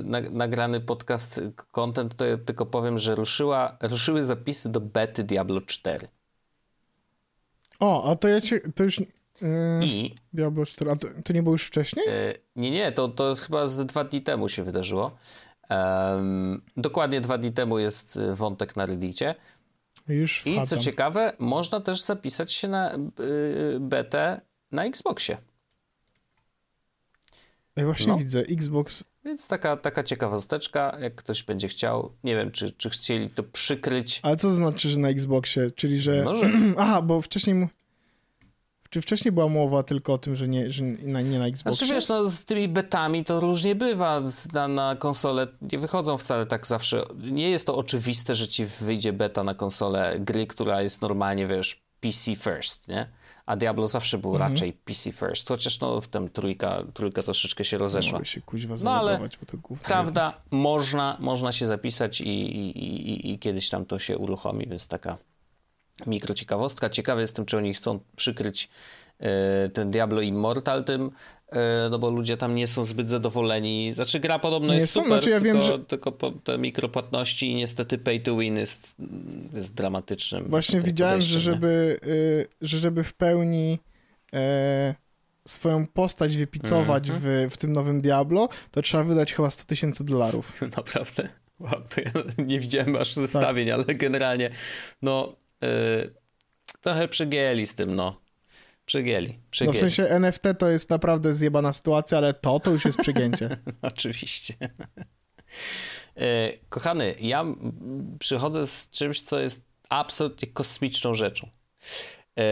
y, nagrany podcast, content, to ja tylko powiem, że ruszyła, ruszyły zapisy do bety Diablo 4. O, a to ja cię, to już... Yy, I... Diablo 4, a to, to, nie było już wcześniej? Yy, nie, nie, to, to jest chyba z dwa dni temu się wydarzyło. Um, dokładnie dwa dni temu jest y, wątek na Reddicie. Już I co ciekawe, można też zapisać się na yy, betę na Xboxie. Ja właśnie no. widzę, Xbox. Więc taka, taka ciekawosteczka, jak ktoś będzie chciał. Nie wiem, czy, czy chcieli to przykryć. Ale co to znaczy, że na Xboxie? Czyli, że. No, że... (clears throat) Aha, bo wcześniej czy wcześniej była mowa tylko o tym, że nie, że na, nie na Xboxie? Znaczy wiesz, no z tymi betami to różnie bywa. Na, na konsolę nie wychodzą wcale tak zawsze. Nie jest to oczywiste, że ci wyjdzie beta na konsolę gry, która jest normalnie, wiesz, PC first, nie? A Diablo zawsze był mhm. raczej PC first, chociaż no w tym trójka, trójka troszeczkę się rozeszła. się kuźwa no ale prawda, można, można się zapisać i, i, i, i kiedyś tam to się uruchomi, więc taka mikrociekawostka. Ciekawy jestem, czy oni chcą przykryć e, ten Diablo Immortal tym, e, no bo ludzie tam nie są zbyt zadowoleni. Znaczy gra podobno nie jest są, super, znaczy ja tylko, wiem, że... tylko te mikropłatności i niestety pay to win jest, jest dramatycznym. Właśnie widziałem, że żeby, y, że żeby w pełni e, swoją postać wypicować mm -hmm. w, w tym nowym Diablo, to trzeba wydać chyba 100 tysięcy dolarów. (laughs) Naprawdę? Wow, to ja (laughs) nie widziałem aż zestawień, tak. ale generalnie no yy, trochę przygięli z tym, no. Przygięli, przygięli. No w sensie NFT to jest naprawdę zjebana sytuacja, ale to, to już jest przygięcie. (laughs) Oczywiście. Yy, kochany, ja przychodzę z czymś, co jest absolutnie kosmiczną rzeczą. Yy,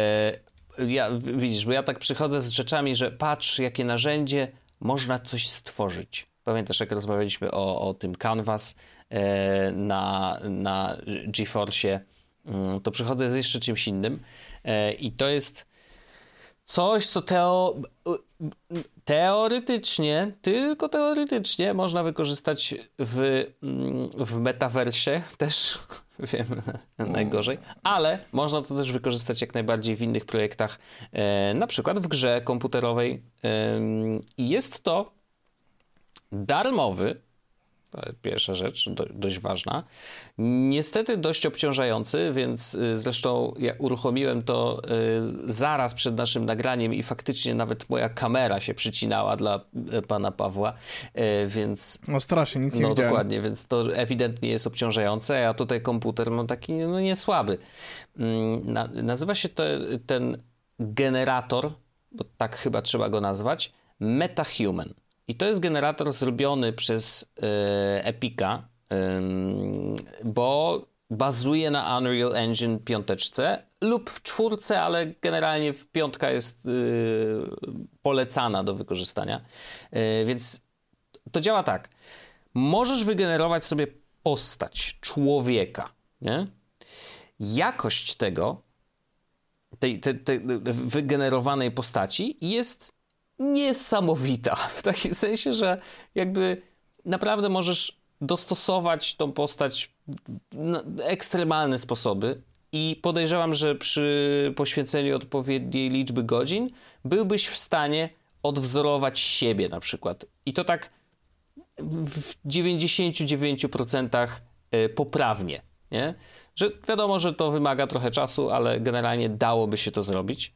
ja, widzisz, bo ja tak przychodzę z rzeczami, że patrz, jakie narzędzie, można coś stworzyć. Pamiętasz, jak rozmawialiśmy o, o tym Canvas yy, na, na GeForce to przychodzę z jeszcze czymś innym. E, i to jest coś, co teo, teoretycznie, tylko teoretycznie można wykorzystać w, mm, w metaversie (laughs) też, wiem, (laughs) najgorzej, ale można to też wykorzystać jak najbardziej w innych projektach, e, na przykład w grze komputerowej. I jest to darmowy Pierwsza rzecz, do, dość ważna. Niestety dość obciążający, więc y, zresztą ja uruchomiłem to y, zaraz przed naszym nagraniem i faktycznie nawet moja kamera się przycinała dla y, pana Pawła, więc... No strasznie, nic nie No widziałem. dokładnie, więc to ewidentnie jest obciążające, a tutaj komputer mam taki no nie słaby. Mm, na, nazywa się to, ten generator, bo tak chyba trzeba go nazwać, MetaHuman. I to jest generator zrobiony przez e, Epica, bo bazuje na Unreal Engine piąteczce lub w czwórce, ale generalnie w piątka jest e, polecana do wykorzystania. E, więc to działa tak. Możesz wygenerować sobie postać człowieka. Nie? Jakość tego, tej, tej, tej wygenerowanej postaci jest niesamowita. (laughs) W takim sensie, że jakby naprawdę możesz dostosować tą postać na ekstremalne sposoby. I podejrzewam, że przy poświęceniu odpowiedniej liczby godzin byłbyś w stanie odwzorować siebie na przykład. I to tak w 99% e, poprawnie. Nie? Że wiadomo, że to wymaga trochę czasu, ale generalnie dałoby się to zrobić.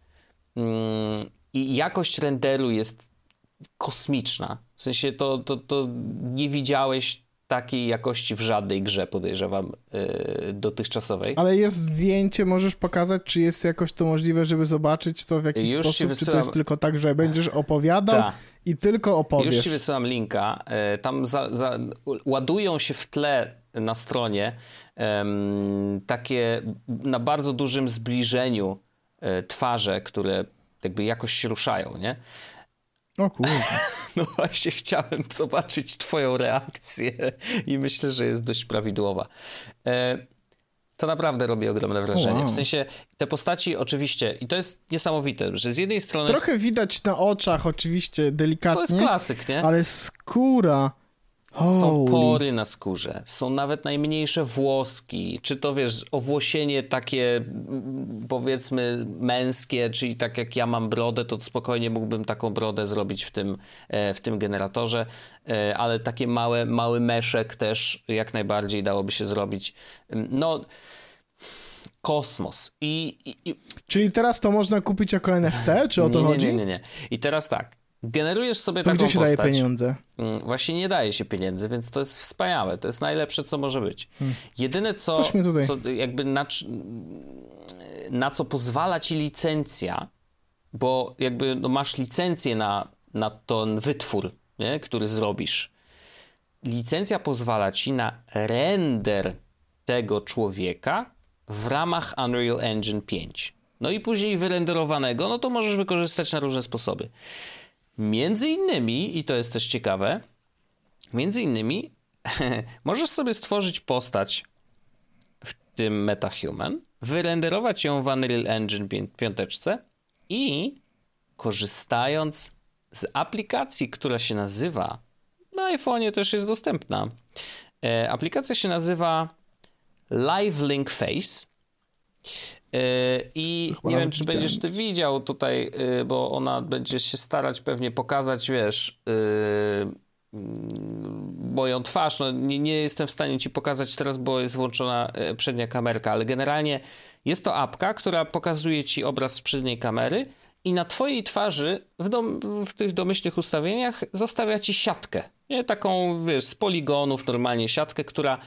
I jakość renderu jest kosmiczna. W sensie to, to, to nie widziałeś takiej jakości w żadnej grze, podejrzewam, yy, dotychczasowej. Ale jest zdjęcie, możesz pokazać, czy jest jakoś to możliwe, żeby zobaczyć co w jakiś Już sposób, wysyłam... czy to jest tylko tak, że będziesz opowiadał Ta. i tylko opowiesz. Już ci wysyłam linka. Yy, tam za, za, ładują się w tle na stronie yy, takie na bardzo dużym zbliżeniu e, twarze, które jakby jakoś się ruszają, nie? O kurde. (laughs) No właśnie chciałem zobaczyć twoją reakcję i myślę, że jest dość prawidłowa. E, to naprawdę robi ogromne wrażenie. Wow. W sensie te postaci oczywiście, i to jest niesamowite, że z jednej strony Trochę widać na oczach oczywiście delikatnie. to jest klasyk, nie? Ale skóra. Są Holy. pory na skórze, są nawet najmniejsze włoski, czy to wiesz, owłosienie takie mm, powiedzmy męskie, czyli tak jak ja mam brodę, to spokojnie mógłbym taką brodę zrobić w tym, e, w tym generatorze, E, ale takie małe, mały meszek też jak najbardziej dałoby się zrobić. No, kosmos. I, i, i Czyli teraz to można kupić jako NFT, czy o to nie, nie, chodzi? nie, nie, nie. I teraz tak, generujesz sobie To taką gdzie się postać. daje pieniądze? Mm, Właśnie nie daje się pieniędzy, więc to jest wspaniałe. To jest najlepsze, co może być. Jedyne, co, Hmm. Mnie tutaj- co jakby na, na co pozwala ci licencja, bo jakby no masz licencję na, na ten wytwór, nie? który zrobisz. Licencja pozwala ci na render tego człowieka w ramach Unreal Engine 5. No i później wyrenderowanego, no to możesz wykorzystać na różne sposoby. Między innymi, i to jest też ciekawe, między innymi (laughs) możesz sobie stworzyć postać w tym MetaHuman, wyrenderować ją w Unreal Engine 5 i korzystając z aplikacji, która się nazywa, na iPhone'ie też jest dostępna. E, aplikacja się nazywa Live Link Face. I Chyba nie wiem, czy widziałem. będziesz ty widział tutaj, y, bo ona będzie się starać pewnie pokazać, wiesz, y, moją twarz. No, nie, nie jestem w stanie ci pokazać teraz, bo jest włączona e, przednia kamerka, ale generalnie jest to apka, która pokazuje ci obraz z przedniej kamery i na twojej twarzy w, dom, w tych domyślnych ustawieniach zostawia ci siatkę. Nie taką, wiesz, z poligonów normalnie siatkę, która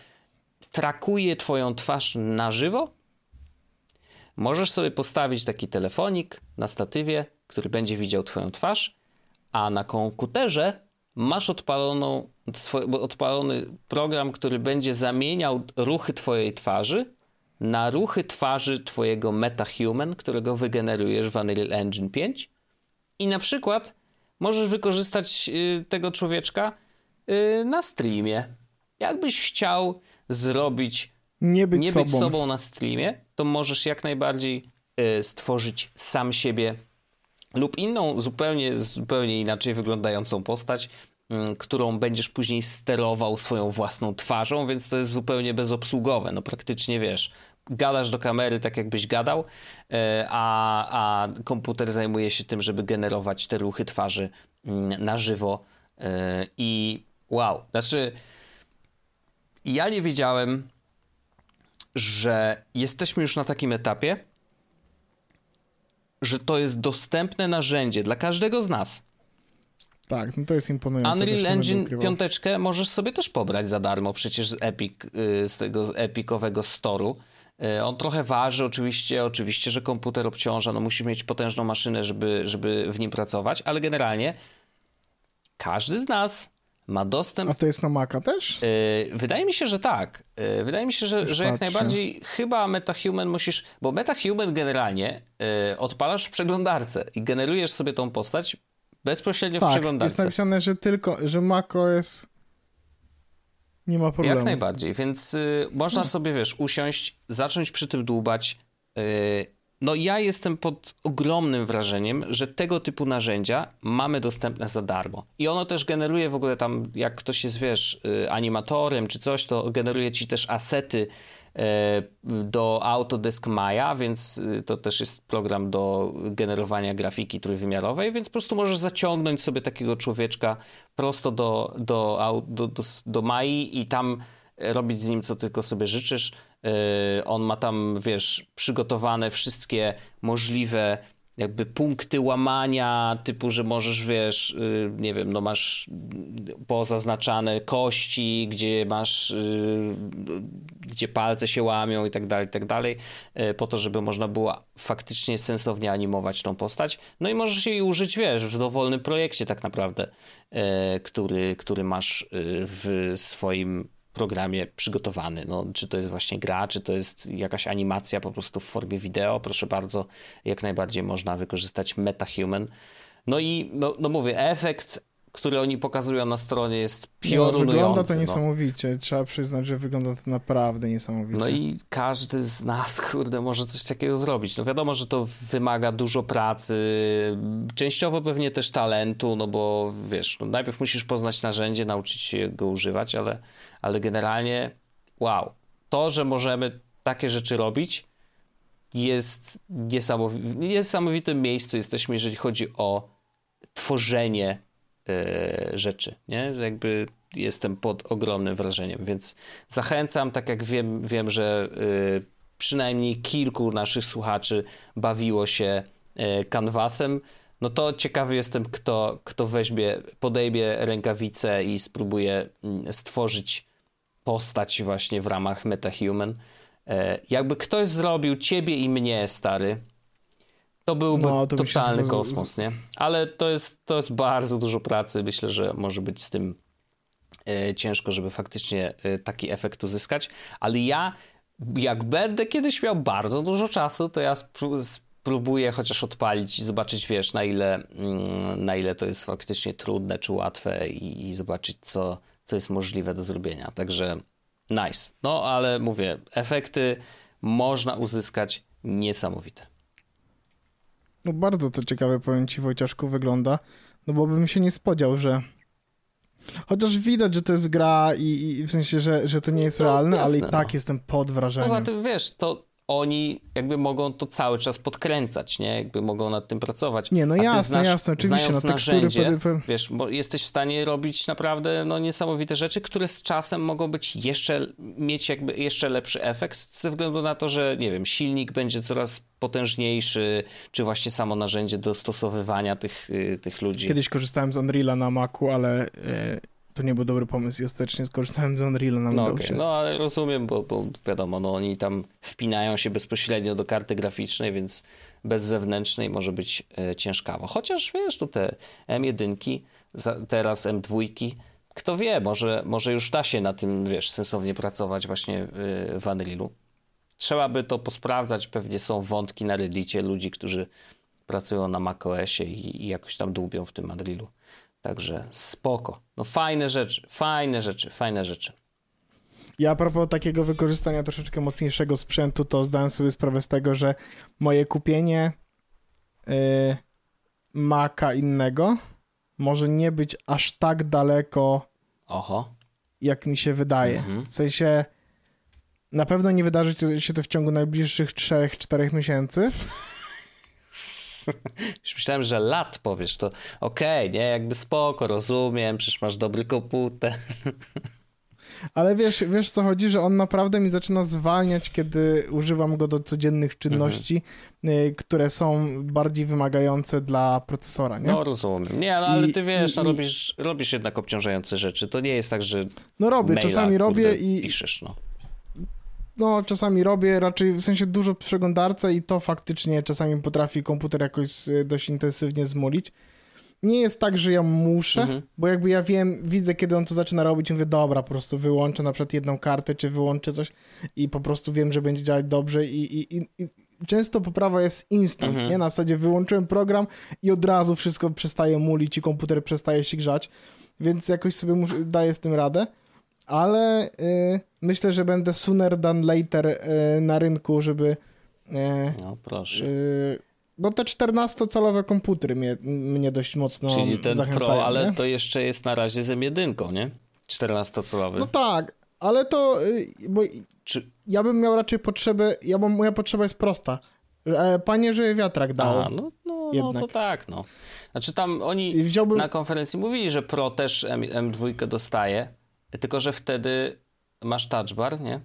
trakuje twoją twarz na żywo Możesz sobie postawić taki telefonik na statywie, który będzie widział Twoją twarz, a na komputerze masz odpaloną, odpalony program, który będzie zamieniał ruchy Twojej twarzy na ruchy twarzy Twojego MetaHuman, którego wygenerujesz w Unreal Engine 5. I na przykład możesz wykorzystać y, tego człowieczka y, na streamie. Jakbyś chciał zrobić Nie być nie sobą. być sobą na streamie, to możesz jak najbardziej y, stworzyć sam siebie lub inną, zupełnie, zupełnie inaczej wyglądającą postać, mm, którą będziesz później sterował swoją własną twarzą, więc to jest zupełnie bezobsługowe. No praktycznie wiesz, gadasz do kamery tak jakbyś gadał, y, a, a komputer zajmuje się tym, żeby generować te ruchy twarzy na żywo y, i wow, znaczy ja nie wiedziałem, że jesteśmy już na takim etapie, że to jest dostępne narzędzie dla każdego z nas. Tak, no to jest imponujące. Unreal Engine. 5 możesz sobie też pobrać za darmo przecież z Epic, y, z tego epikowego storu. Y, On trochę waży, oczywiście, oczywiście, że komputer obciąża, no musi mieć potężną maszynę, żeby, żeby w nim pracować, ale generalnie każdy z nas ma dostęp A to jest na Maca też? Yy, Wydaje mi się, że tak. Yy, Wydaje mi się, że, że jak najbardziej chyba MetaHuman musisz, bo MetaHuman generalnie yy, odpalasz w przeglądarce i generujesz sobie tą postać bezpośrednio w Tak, jest przeglądarce. napisane, że tylko, że Maco jest... Nie ma problemu. Jak najbardziej, więc y, można sobie, wiesz, usiąść, zacząć przy tym dłubać. No ja jestem pod ogromnym wrażeniem, że tego typu narzędzia mamy dostępne za darmo. I ono też generuje w ogóle tam, jak ktoś jest, wiesz, y, animatorem czy coś, to generuje ci też asety y, do Autodesk Maya, więc y, to też jest program do generowania grafiki trójwymiarowej, więc po prostu możesz zaciągnąć sobie takiego człowieczka prosto do, do, do, do, do Mai i tam robić z nim co tylko sobie życzysz. Yy, On ma tam, wiesz, przygotowane wszystkie możliwe jakby punkty łamania, typu, że możesz, wiesz, yy, nie wiem, no masz pozaznaczane kości, gdzie masz, yy, gdzie palce się łamią i tak dalej, i tak dalej, po to, żeby można było faktycznie sensownie animować tą postać. No i możesz jej użyć, wiesz, w dowolnym projekcie tak naprawdę, który, który masz w swoim programie przygotowany. No, czy to jest właśnie gra, czy to jest jakaś animacja po prostu w formie wideo, proszę bardzo, jak najbardziej można wykorzystać MetaHuman. No i, no, no mówię, efekt który oni pokazują na stronie jest piorunujący. No, wygląda to no. niesamowicie. Trzeba przyznać, że wygląda to naprawdę niesamowicie. No i każdy z nas, (laughs) kurde, może coś takiego zrobić. No wiadomo, że to wymaga dużo pracy, częściowo pewnie też talentu, no bo wiesz, no najpierw musisz poznać narzędzie, nauczyć się go używać, ale, ale generalnie wow. To, że możemy takie rzeczy robić, jest niesamowitym, niesamowitym miejscu jesteśmy, jeżeli chodzi o tworzenie rzeczy, nie? Jakby jestem pod ogromnym wrażeniem, więc zachęcam, tak jak wiem, wiem że e, przynajmniej kilku naszych słuchaczy bawiło się e, kanwasem, no to ciekawy jestem, kto, kto weźmie, podejmie rękawice i spróbuje stworzyć postać właśnie w ramach MetaHuman. Jakby ktoś zrobił ciebie i mnie, stary, to byłby no, to totalny kosmos, nie? Ale to jest, to jest bardzo dużo pracy. Myślę, że może być z tym e, ciężko, żeby faktycznie e, taki efekt uzyskać. Ale ja, jak będę kiedyś miał bardzo dużo czasu, to ja spróbuję chociaż odpalić i zobaczyć, wiesz, na ile, mm, na ile to jest faktycznie trudne czy łatwe i, i zobaczyć, co, co jest możliwe do zrobienia. Także nice. No, ale mówię, efekty można uzyskać niesamowite. No bardzo to ciekawe, powiem ci Wojciaszku, wygląda, no bo bym się nie spodziewał, że Chociaż widać, że to jest gra i, i w sensie, że, że to nie jest no, realne, jasne, ale i tak no. jestem pod wrażeniem. Poza tym, wiesz, to oni jakby mogą to cały czas podkręcać, nie? Jakby mogą nad tym pracować. Nie, no jasne, znasz, jasne, oczywiście. Znając no, narzędzie, pod... wiesz, bo jesteś w stanie robić naprawdę no, niesamowite rzeczy, które z czasem mogą być jeszcze, mieć jakby jeszcze lepszy efekt ze względu na to, że nie wiem, silnik będzie coraz potężniejszy, czy właśnie samo narzędzie dostosowywania tych, y, tych ludzi. Kiedyś korzystałem z Unreala na Macu, ale... Y, to nie był dobry pomysł i ostatecznie skorzystałem z Unreal na no. Okay. No ale rozumiem, bo, bo wiadomo, no oni tam wpinają się bezpośrednio do karty graficznej, więc bez zewnętrznej może być e, ciężkawo. Chociaż wiesz, tu te M1, teraz M2, kto wie, może, może już da się na tym, wiesz, sensownie pracować właśnie w Unrealu. Trzeba by to posprawdzać, pewnie są wątki na Reddicie ludzi, którzy pracują na macOSie i, i jakoś tam dłubią w tym Unrealu. Także spoko. No fajne rzeczy, fajne rzeczy, fajne rzeczy. Ja a propos takiego wykorzystania troszeczkę mocniejszego sprzętu, to zdałem sobie sprawę z tego, że moje kupienie yy, Maca innego może nie być aż tak daleko, Oho. jak mi się wydaje. Mhm. W sensie na pewno nie wydarzy się to w ciągu najbliższych 3-4 miesięcy. (laughs) Już myślałem, że lat powiesz, to okej, okay, nie, jakby spoko, rozumiem, przecież masz dobry komputer. Ale wiesz, wiesz co chodzi, że on naprawdę mi zaczyna zwalniać, kiedy używam go do codziennych czynności, mhm. które są bardziej wymagające dla procesora, nie? No rozumiem. Nie, no, ale I, ty wiesz, i, no, robisz, robisz jednak obciążające rzeczy. To nie jest tak, że No robię, maila, czasami robię i... Piszesz, no no, czasami robię, raczej w sensie dużo przeglądarce i to faktycznie czasami potrafi komputer jakoś e, dość intensywnie zmulić. Nie jest tak, że ja muszę, mhm. bo jakby ja wiem, widzę, kiedy on to zaczyna robić i mówię, dobra, po prostu wyłączę na przykład jedną kartę, czy wyłączę coś i po prostu wiem, że będzie działać dobrze i, i, i, i często poprawa jest instant, mhm. nie? Na zasadzie wyłączyłem program i od razu wszystko przestaje mulić i komputer przestaje się grzać, więc jakoś sobie muszę, daję z tym radę ale y, myślę, że będę sooner than later y, na rynku, żeby. Y, no proszę. Y, no te 14-calowe komputery mnie, mnie dość mocno Czyli ten zachęcają. Pro, ale nie? to jeszcze jest na razie z M1, nie? 14-calowy. No tak, ale to. Y, bo Czy... Ja bym miał raczej potrzebę. Ja mam, moja potrzeba jest prosta. E, panie, że wiatrak dał. A, no, no, no to tak, no. Znaczy tam oni wziąłbym... na konferencji mówili, że Pro też M, M2 dostaje, tylko, że wtedy masz touch bar, nie?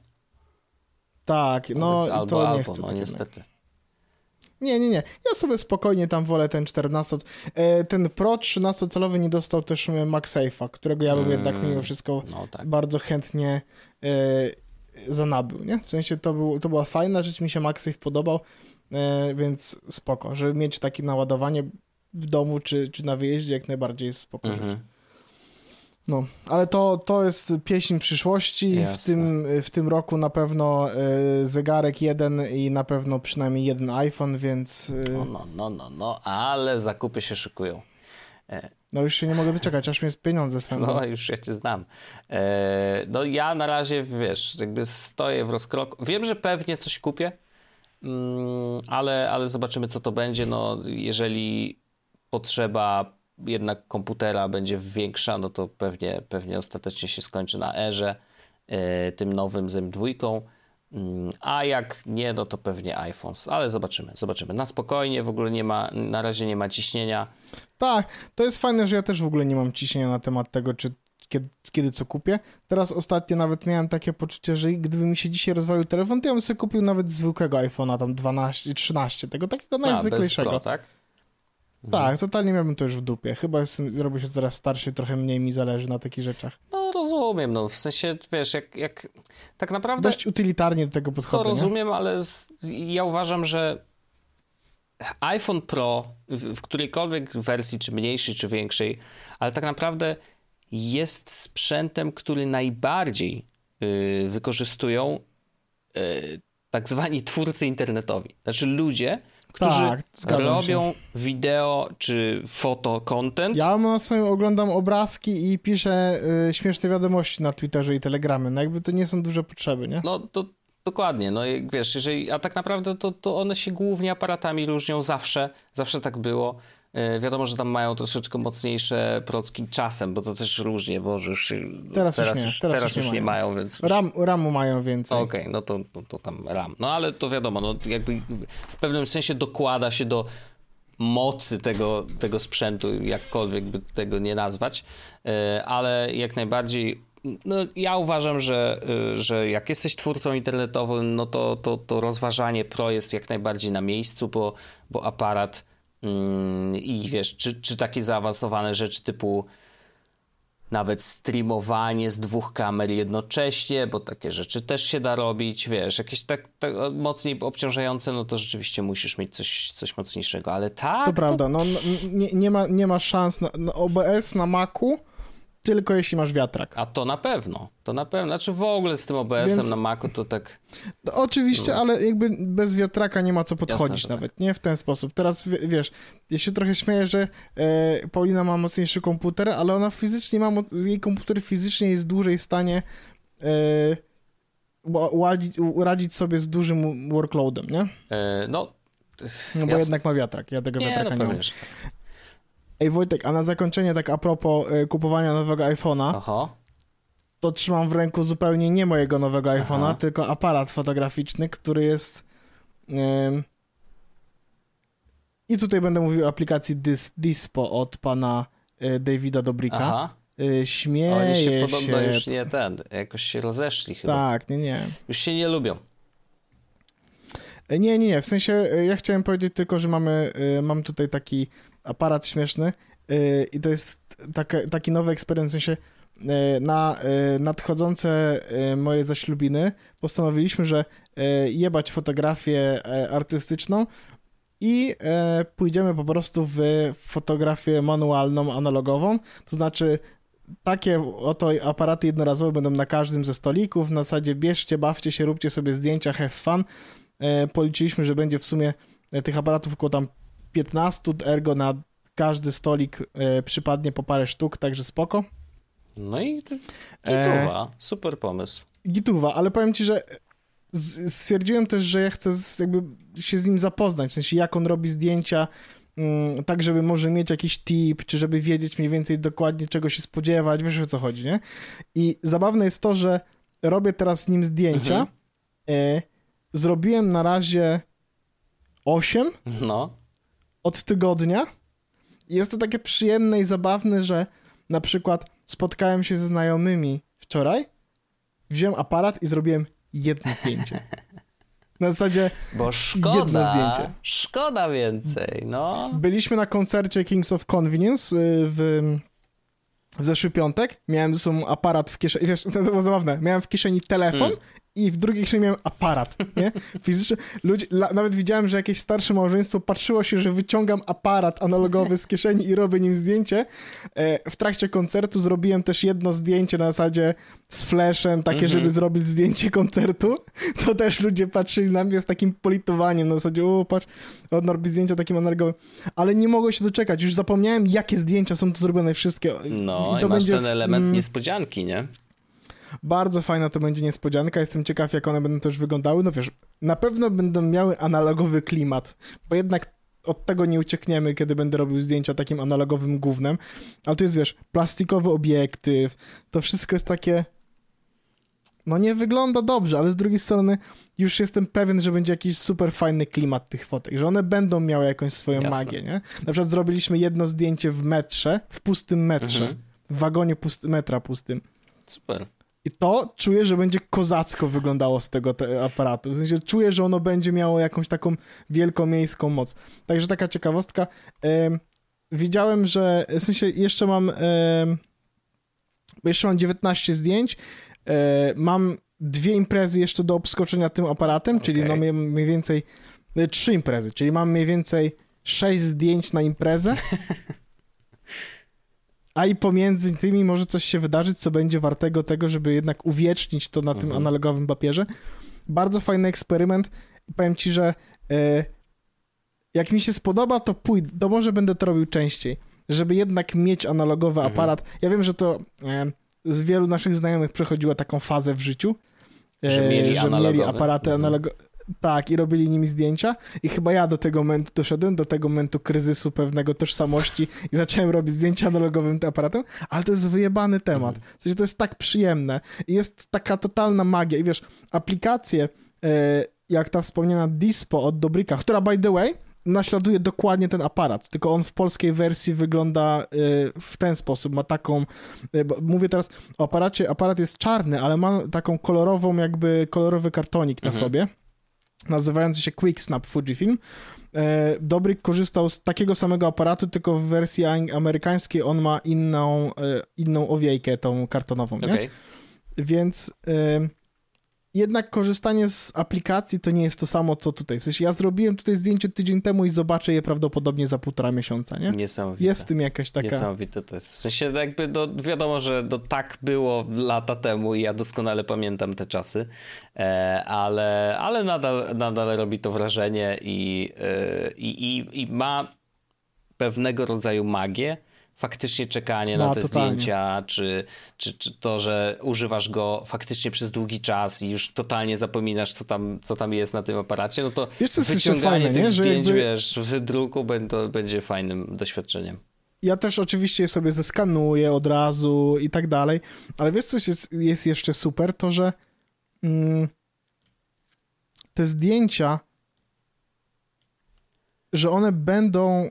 Tak, no, albo, to nie albo, chcę. No niestety. Nie, nie, nie. Ja sobie spokojnie tam wolę ten 14. E, ten Pro 13-calowy nie dostał też MagSafe'a, którego ja bym mm, jednak mimo wszystko no tak. bardzo chętnie e, zanabył, nie? W sensie to, był, to była fajna rzecz, mi się MagSafe podobał, e, więc spoko. Żeby mieć takie naładowanie w domu czy, czy na wyjeździe jak najbardziej jest spoko mm -hmm. No, ale to, to jest pieśń przyszłości. W tym, w tym roku na pewno e, zegarek jeden i na pewno przynajmniej jeden iPhone, więc e, No, no, no, no, no, ale zakupy się szykują. no już się nie mogę doczekać, aż mnie pieniądze swędzą. (laughs) No, już ja cię znam. E, no ja na razie, wiesz, jakby stoję w rozkroku. Wiem, że pewnie coś kupię, mm, ale, ale zobaczymy, co to będzie. No, jeżeli potrzeba jednak komputera będzie większa, no to pewnie, pewnie ostatecznie się skończy na erze e, tym nowym z M2. Mm, A jak nie, no to pewnie iPhones, ale zobaczymy, zobaczymy. Na spokojnie, w ogóle nie ma, na razie nie ma ciśnienia. Tak, to jest fajne, że ja też w ogóle nie mam ciśnienia na temat tego, czy kiedy, kiedy co kupię. Teraz ostatnio nawet miałem takie poczucie, że gdyby mi się dzisiaj rozwalił telefon, to ja bym sobie kupił nawet zwykłego iPhone'a, tam 12, 13, tego takiego A, bez. Pro, tak? Tak, totalnie miałbym to już w dupie. Chyba jestem, zrobię się coraz starszy, trochę mniej mi zależy na takich rzeczach. No rozumiem, no w sensie, wiesz, jak, jak tak naprawdę Dość utylitarnie do tego to podchodzę, nie? rozumiem, ale z, ja uważam, że iPhone Pro w, w którejkolwiek wersji, czy mniejszej, czy większej, ale tak naprawdę jest sprzętem, który najbardziej y, wykorzystują y, tak zwani twórcy internetowi. Znaczy ludzie, którzy Tak, robią wideo czy foto content. Ja mam sobie oglądam obrazki i piszę y, śmieszne wiadomości na Twitterze i Telegramie. No jakby to nie są duże potrzeby, nie? No to dokładnie, no wiesz, jeżeli, a tak naprawdę to, to one się głównie aparatami różnią zawsze, zawsze tak było. E, wiadomo, że tam mają troszeczkę mocniejsze procki czasem, bo to też różnie, bo już się, Teraz już teraz, nie, już, teraz teraz już już nie mają. mają, więc... Ram, ramu mają więcej. Okej, no to, to, to tam RAM. No ale to wiadomo, no jakby w pewnym sensie dokłada się do mocy tego, tego sprzętu, jakkolwiek by tego nie nazwać, E, ale jak najbardziej no, ja uważam, że, y, że jak jesteś twórcą internetowym, no to, to, to rozważanie pro jest jak najbardziej na miejscu, bo, bo aparat i wiesz, czy, czy takie zaawansowane rzeczy typu nawet streamowanie z dwóch kamer jednocześnie, bo takie rzeczy też się da robić, wiesz, jakieś tak, tak mocniej obciążające, no to rzeczywiście musisz mieć coś, coś mocniejszego, ale tak, To prawda, no, no nie, nie, ma, nie ma szans na, na OBS na Macu, tylko jeśli masz wiatrak. a to na pewno, to na pewno, znaczy w ogóle z tym OBS-em Więc- na Macu to tak, No, oczywiście, ale jakby bez wiatraka nie ma co podchodzić tak. nawet, nie? W ten sposób. Teraz, wie- wiesz, ja się trochę śmieję, że e, Paulina ma mocniejszy komputer, ale ona fizycznie ma, moc- jej komputer fizycznie jest dłużej w stanie e, ładzić, radzić sobie z dużym workloadem, nie? e, no, No bo Jasne. jednak ma wiatrak, ja tego nie, no wiatraka nie mam. Ej Wojtek, a na zakończenie tak a propos e, kupowania nowego iPhone'a, to trzymam w ręku zupełnie nie mojego nowego iPhone'a, tylko aparat fotograficzny, który jest. I tutaj będę mówił o aplikacji Dis, Dispo od pana e, Davida Dobrika. aha, E, Śmieje oni się się. podobno już nie ten, jakoś się rozeszli chyba, Tak, nie, nie. już się nie lubią. E, Nie, nie, nie. W sensie e, ja chciałem powiedzieć tylko, że mamy, e, mam tutaj taki aparat śmieszny e, i to jest taka, taki nowy eksperyment, w sensie e, na e, nadchodzące moje zaślubiny postanowiliśmy, że jebać fotografię e, artystyczną i e, pójdziemy po prostu w fotografię manualną, analogową, to znaczy takie oto aparaty jednorazowe będą na każdym ze stolików, na zasadzie bierzcie, bawcie się, róbcie sobie zdjęcia, have fun, E, policzyliśmy, że będzie w sumie tych aparatów około tam 15, ergo na każdy stolik e, przypadnie po parę sztuk, także spoko. No i E. gituwa, super pomysł. Gituwa, ale powiem ci, że z- stwierdziłem też, że ja chcę z, jakby się z nim zapoznać, w sensie jak on robi zdjęcia, mm, tak żeby może mieć jakiś tip, czy żeby wiedzieć mniej więcej dokładnie czego się spodziewać, wiesz o co chodzi, nie? I zabawne jest to, że robię teraz z nim zdjęcia, Mhm. e, zrobiłem na razie 8, No, od tygodnia. I Jest to takie przyjemne i zabawne, że na przykład spotkałem się ze znajomymi wczoraj, wziąłem aparat i zrobiłem jedno zdjęcie. (laughs) Na zasadzie bo Jedno szkoda, zdjęcie. szkoda więcej, no. byliśmy na koncercie Kings of Convenience y, w, w zeszły piątek. Miałem ze sobą aparat w kieszeni. Wiesz, to było zabawne. Miałem w kieszeni telefon Mm. I w drugiej kieszeni miałem aparat, nie? Fizycznie, ludzie, la, nawet widziałem, że jakieś starsze małżeństwo patrzyło się, że wyciągam aparat analogowy z kieszeni i robię nim zdjęcie. E, w trakcie koncertu zrobiłem też jedno zdjęcie na zasadzie z flashem, takie, mm -hmm. żeby zrobić zdjęcie koncertu. To też ludzie patrzyli na mnie z takim politowaniem, na zasadzie, o patrz, on robi zdjęcia takim analogowym. Ale nie mogło się doczekać, już zapomniałem, jakie zdjęcia są tu zrobione, wszystkie. No i, to i masz będzie, ten element mm, niespodzianki, nie? Bardzo fajna to będzie niespodzianka. Jestem ciekaw, jak one będą też wyglądały. No wiesz, na pewno będą miały analogowy klimat, bo jednak od tego nie uciekniemy, kiedy będę robił zdjęcia takim analogowym głównym. Ale to jest, wiesz, plastikowy obiektyw. To wszystko jest takie. No nie wygląda dobrze, ale z drugiej strony już jestem pewien, że będzie jakiś super fajny klimat tych fotek, że one będą miały jakąś swoją Jasne. magię, nie? Na przykład zrobiliśmy jedno zdjęcie w metrze, w pustym metrze, mhm. w wagonie pusty, metra pustym. Super. I to czuję, że będzie kozacko wyglądało z tego aparatu. W sensie czuję, że ono będzie miało jakąś taką wielkomiejską moc. Także taka ciekawostka. E, widziałem, że w sensie jeszcze mam e, jeszcze mam 19 zdjęć. E, mam dwie imprezy jeszcze do obskoczenia tym aparatem, okay. czyli no mniej więcej e, trzy imprezy, czyli mam mniej więcej sześć zdjęć na imprezę. (laughs) a i pomiędzy tymi może coś się wydarzyć, co będzie wartego tego, żeby jednak uwiecznić to na mhm. tym analogowym papierze. Bardzo fajny eksperyment powiem ci, że e, jak mi się spodoba, to pójdę, to może będę to robił częściej, żeby jednak mieć analogowy mhm. aparat. Ja wiem, że to e, z wielu naszych znajomych przechodziła taką fazę w życiu, e, że mieli, że mieli aparaty mhm. analogowe tak, i robili nimi zdjęcia. I chyba ja do tego momentu doszedłem, do tego momentu kryzysu pewnego tożsamości i zacząłem robić zdjęcia analogowym tym aparatem, ale to jest wyjebany temat. W sensie to jest tak przyjemne. I jest taka totalna magia. I wiesz, aplikacje, e, jak ta wspomniana Dispo od Dobryka, która by the way naśladuje dokładnie ten aparat, tylko on w polskiej wersji wygląda e, w ten sposób, ma taką, e, mówię teraz o aparacie, aparat jest czarny, ale ma taką kolorową, jakby kolorowy kartonik na mhm. sobie nazywający się Quick Snap Fujifilm. E, Dobryk korzystał z takiego samego aparatu, tylko w wersji amerykańskiej on ma inną, e, inną owiejkę, tą kartonową, nie? Okay. Więc e, jednak korzystanie z aplikacji to nie jest to samo, co tutaj. W sensie ja zrobiłem tutaj zdjęcie tydzień temu i zobaczę je prawdopodobnie za półtora miesiąca, nie? Niesamowite. Jest w tym jakaś taka... Niesamowite to jest. W sensie jakby do, wiadomo, że do, tak było lata temu i ja doskonale pamiętam te czasy, e, ale, ale nadal, nadal robi to wrażenie i, e, i, i, i ma pewnego rodzaju magię, faktycznie czekanie no, na te totalnie. zdjęcia, czy, czy, czy to, że używasz go faktycznie przez długi czas i już totalnie zapominasz, co tam, co tam jest na tym aparacie, no to wiesz, wyciąganie fajne, tych nie? zdjęć, jakby... wiesz, w wydruku to będzie fajnym doświadczeniem. Ja też oczywiście sobie zeskanuję od razu i tak dalej, ale wiesz, co jest, jest jeszcze super, to że mm, te zdjęcia, że one będą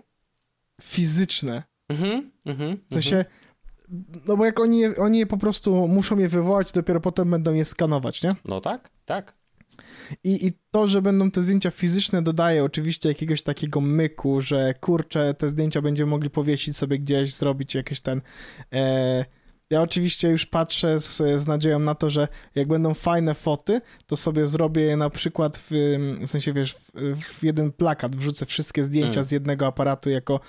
fizyczne, Mhm, mhm, w sensie, mhm. no bo jak oni, oni po prostu muszą je wywołać, dopiero potem będą je skanować, nie? No tak, tak. I, I to, że będą te zdjęcia fizyczne, dodaje oczywiście jakiegoś takiego myku, że kurczę, te zdjęcia będziemy mogli powiesić sobie gdzieś, zrobić jakieś ten. E, ja oczywiście już patrzę z, z nadzieją na to, że jak będą fajne foty, to sobie zrobię je na przykład w, w sensie, wiesz, w, w jeden plakat, wrzucę wszystkie zdjęcia mm. z jednego aparatu jako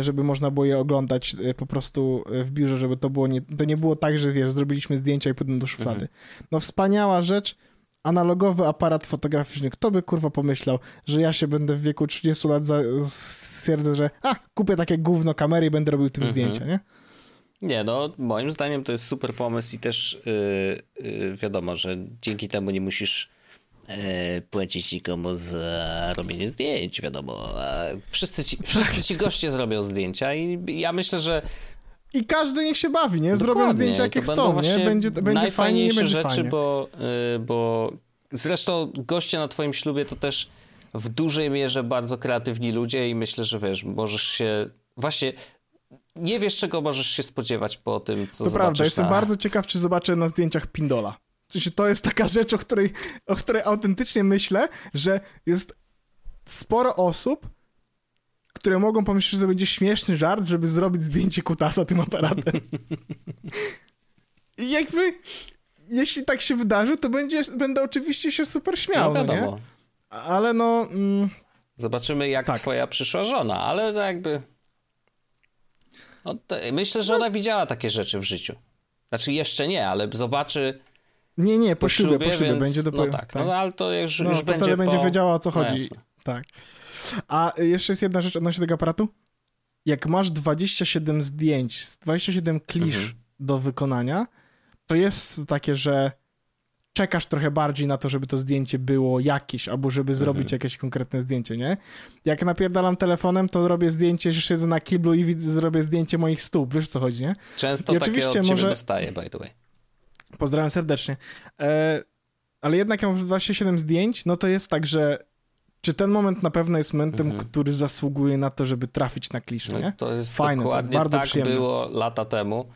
żeby można było je oglądać e, po prostu e, w biurze, żeby to było nie, to nie było tak, że wiesz, zrobiliśmy zdjęcia i pójdą do szuflady. Mhm. No wspaniała rzecz, analogowy aparat fotograficzny. Kto by kurwa pomyślał, że ja się będę w wieku 30 lat za, stwierdzę, że a, kupię takie gówno kamery i będę robił tym mhm. zdjęcia, nie? Nie, no moim zdaniem to jest super pomysł i też yy, yy, wiadomo, że dzięki temu nie musisz E, płacić nikomu za robienie zdjęć, wiadomo. Wszyscy ci, wszyscy ci goście zrobią zdjęcia i ja myślę, że i każdy niech się bawi, nie? Zrobią Dokładnie. zdjęcia, jakie to chcą, nie? Będzie, będzie fajnie, nie będzie rzeczy, fajnie. Bo, y, bo zresztą goście na twoim ślubie to też w dużej mierze bardzo kreatywni ludzie i myślę, że wiesz, możesz się właśnie nie wiesz, czego możesz się spodziewać po tym, co to zobaczysz prawda, jestem bardzo ciekaw, czy zobaczę na zdjęciach Pindola. W sensie to jest taka rzecz, o której, o której autentycznie myślę, że jest sporo osób, które mogą pomyśleć, że to będzie śmieszny żart, żeby zrobić zdjęcie kutasa tym aparatem. I jakby jeśli tak się wydarzy, to będzie, będę oczywiście się super śmiał, no no, wiadomo. nie? Ale no... Mm, Zobaczymy, jak Tak. twoja przyszła żona, ale to jakby... No, myślę, że ona widziała takie rzeczy w życiu. Znaczy jeszcze nie, ale zobaczy nie, nie, po, po ślubie, po ślubie więc... będzie dopiero... No tak, no ale to już, No, już to będzie będzie po... wiedziała o co No chodzi. jasne. tak. A jeszcze jest jedna rzecz odnośnie tego aparatu. Jak masz 27 zdjęć, 27 klisz Mhm. do wykonania, to jest takie, że czekasz trochę bardziej na to, żeby to zdjęcie było jakieś, albo żeby zrobić Mhm. jakieś konkretne zdjęcie, nie? Jak napierdalam telefonem, to robię zdjęcie, że siedzę na kiblu i widzę, zrobię zdjęcie moich stóp, wiesz co chodzi, nie? Często I takie oczywiście od może- dostaję, by the way. Pozdrawiam serdecznie. E, ale jednak jak mam 27 zdjęć, no to jest tak, że czy ten moment na pewno jest momentem, Mhm. który zasługuje na to, żeby trafić na kliszę, No, nie? to jest Fajne, to jest dokładnie bardzo tak przyjemne. było lata temu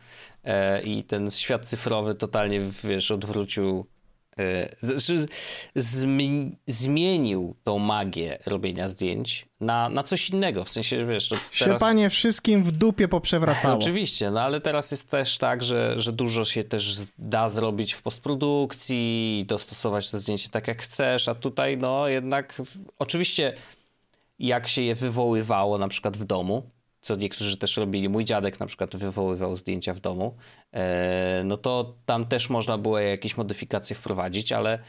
e, i ten świat cyfrowy totalnie, wiesz, odwrócił, z- z- zmi- zmienił tą magię robienia zdjęć na, na coś innego, w sensie, wiesz, Się teraz... panie wszystkim w dupie poprzewracało. (laughs) Oczywiście, no ale teraz jest też tak, że, że dużo się też da zrobić w postprodukcji, dostosować to zdjęcie tak jak chcesz, a tutaj no jednak oczywiście jak się je wywoływało na przykład w domu, co niektórzy też robili, mój dziadek na przykład wywoływał zdjęcia w domu, e, no to tam też można było jakieś modyfikacje wprowadzić, ale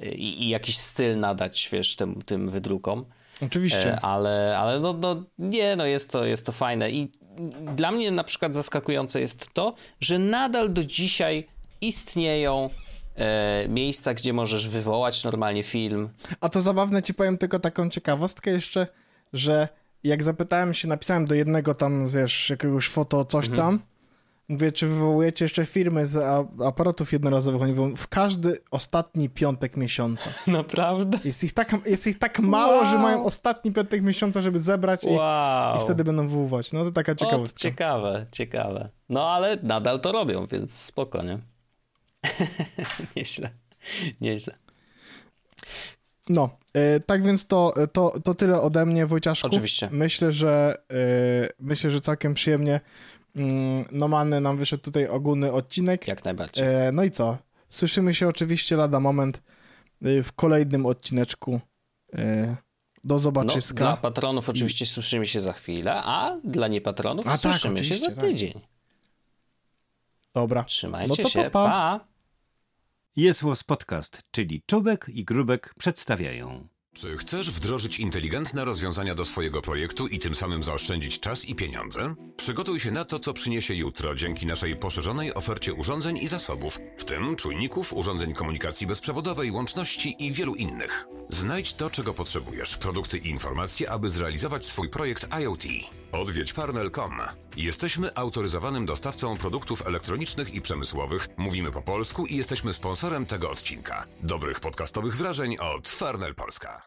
i, i jakiś styl nadać, wiesz, tym, tym wydrukom. Oczywiście. E, ale, ale no, no nie, no jest to, jest to fajne i dla mnie na przykład zaskakujące jest to, że nadal do dzisiaj istnieją e, miejsca, gdzie możesz wywołać normalnie film. A to zabawne ci powiem tylko taką ciekawostkę jeszcze, że jak zapytałem się, napisałem do jednego tam, wiesz, jakiegoś foto coś Mhm. tam, mówię, czy wywołujecie jeszcze firmy z aparatów jednorazowych? Oni mówią, w każdy ostatni piątek miesiąca. (laughs) Naprawdę? Jest ich tak, jest ich tak mało, Wow. że mają ostatni piątek miesiąca, żeby zebrać i, Wow. i wtedy będą wywoływać. No to taka ciekawostka. ciekawe, ciekawe. No ale nadal to robią, więc spokojnie. (laughs) nieźle, nieźle. No, e, tak więc to, to, to tyle ode mnie, Wojciaszku. Oczywiście. Myślę, że e, myślę, że całkiem przyjemnie. Mm, No mamy nam wyszedł tutaj ogólny odcinek. Jak najbardziej. E, No i co? Słyszymy się oczywiście lada moment e, w kolejnym odcineczku. E, Do No, zobaczyska. dla patronów oczywiście słyszymy się za chwilę, a dla niepatronów A tak, słyszymy się oczywiście, za tak. tydzień. Dobra. Trzymajcie No to się, pa, pa. Jest Podcast, czyli Czubek i Grubek przedstawiają. Czy chcesz wdrożyć inteligentne rozwiązania do swojego projektu i tym samym zaoszczędzić czas i pieniądze? Przygotuj się na to, co przyniesie jutro dzięki naszej poszerzonej ofercie urządzeń i zasobów, w tym czujników, urządzeń komunikacji bezprzewodowej, łączności i wielu innych. Znajdź to, czego potrzebujesz, produkty i informacje, aby zrealizować swój projekt IoT. Odwiedź farnel.com. Jesteśmy autoryzowanym dostawcą produktów elektronicznych i przemysłowych, mówimy po polsku i jesteśmy sponsorem tego odcinka. Dobrych podcastowych wrażeń od Farnel Polska.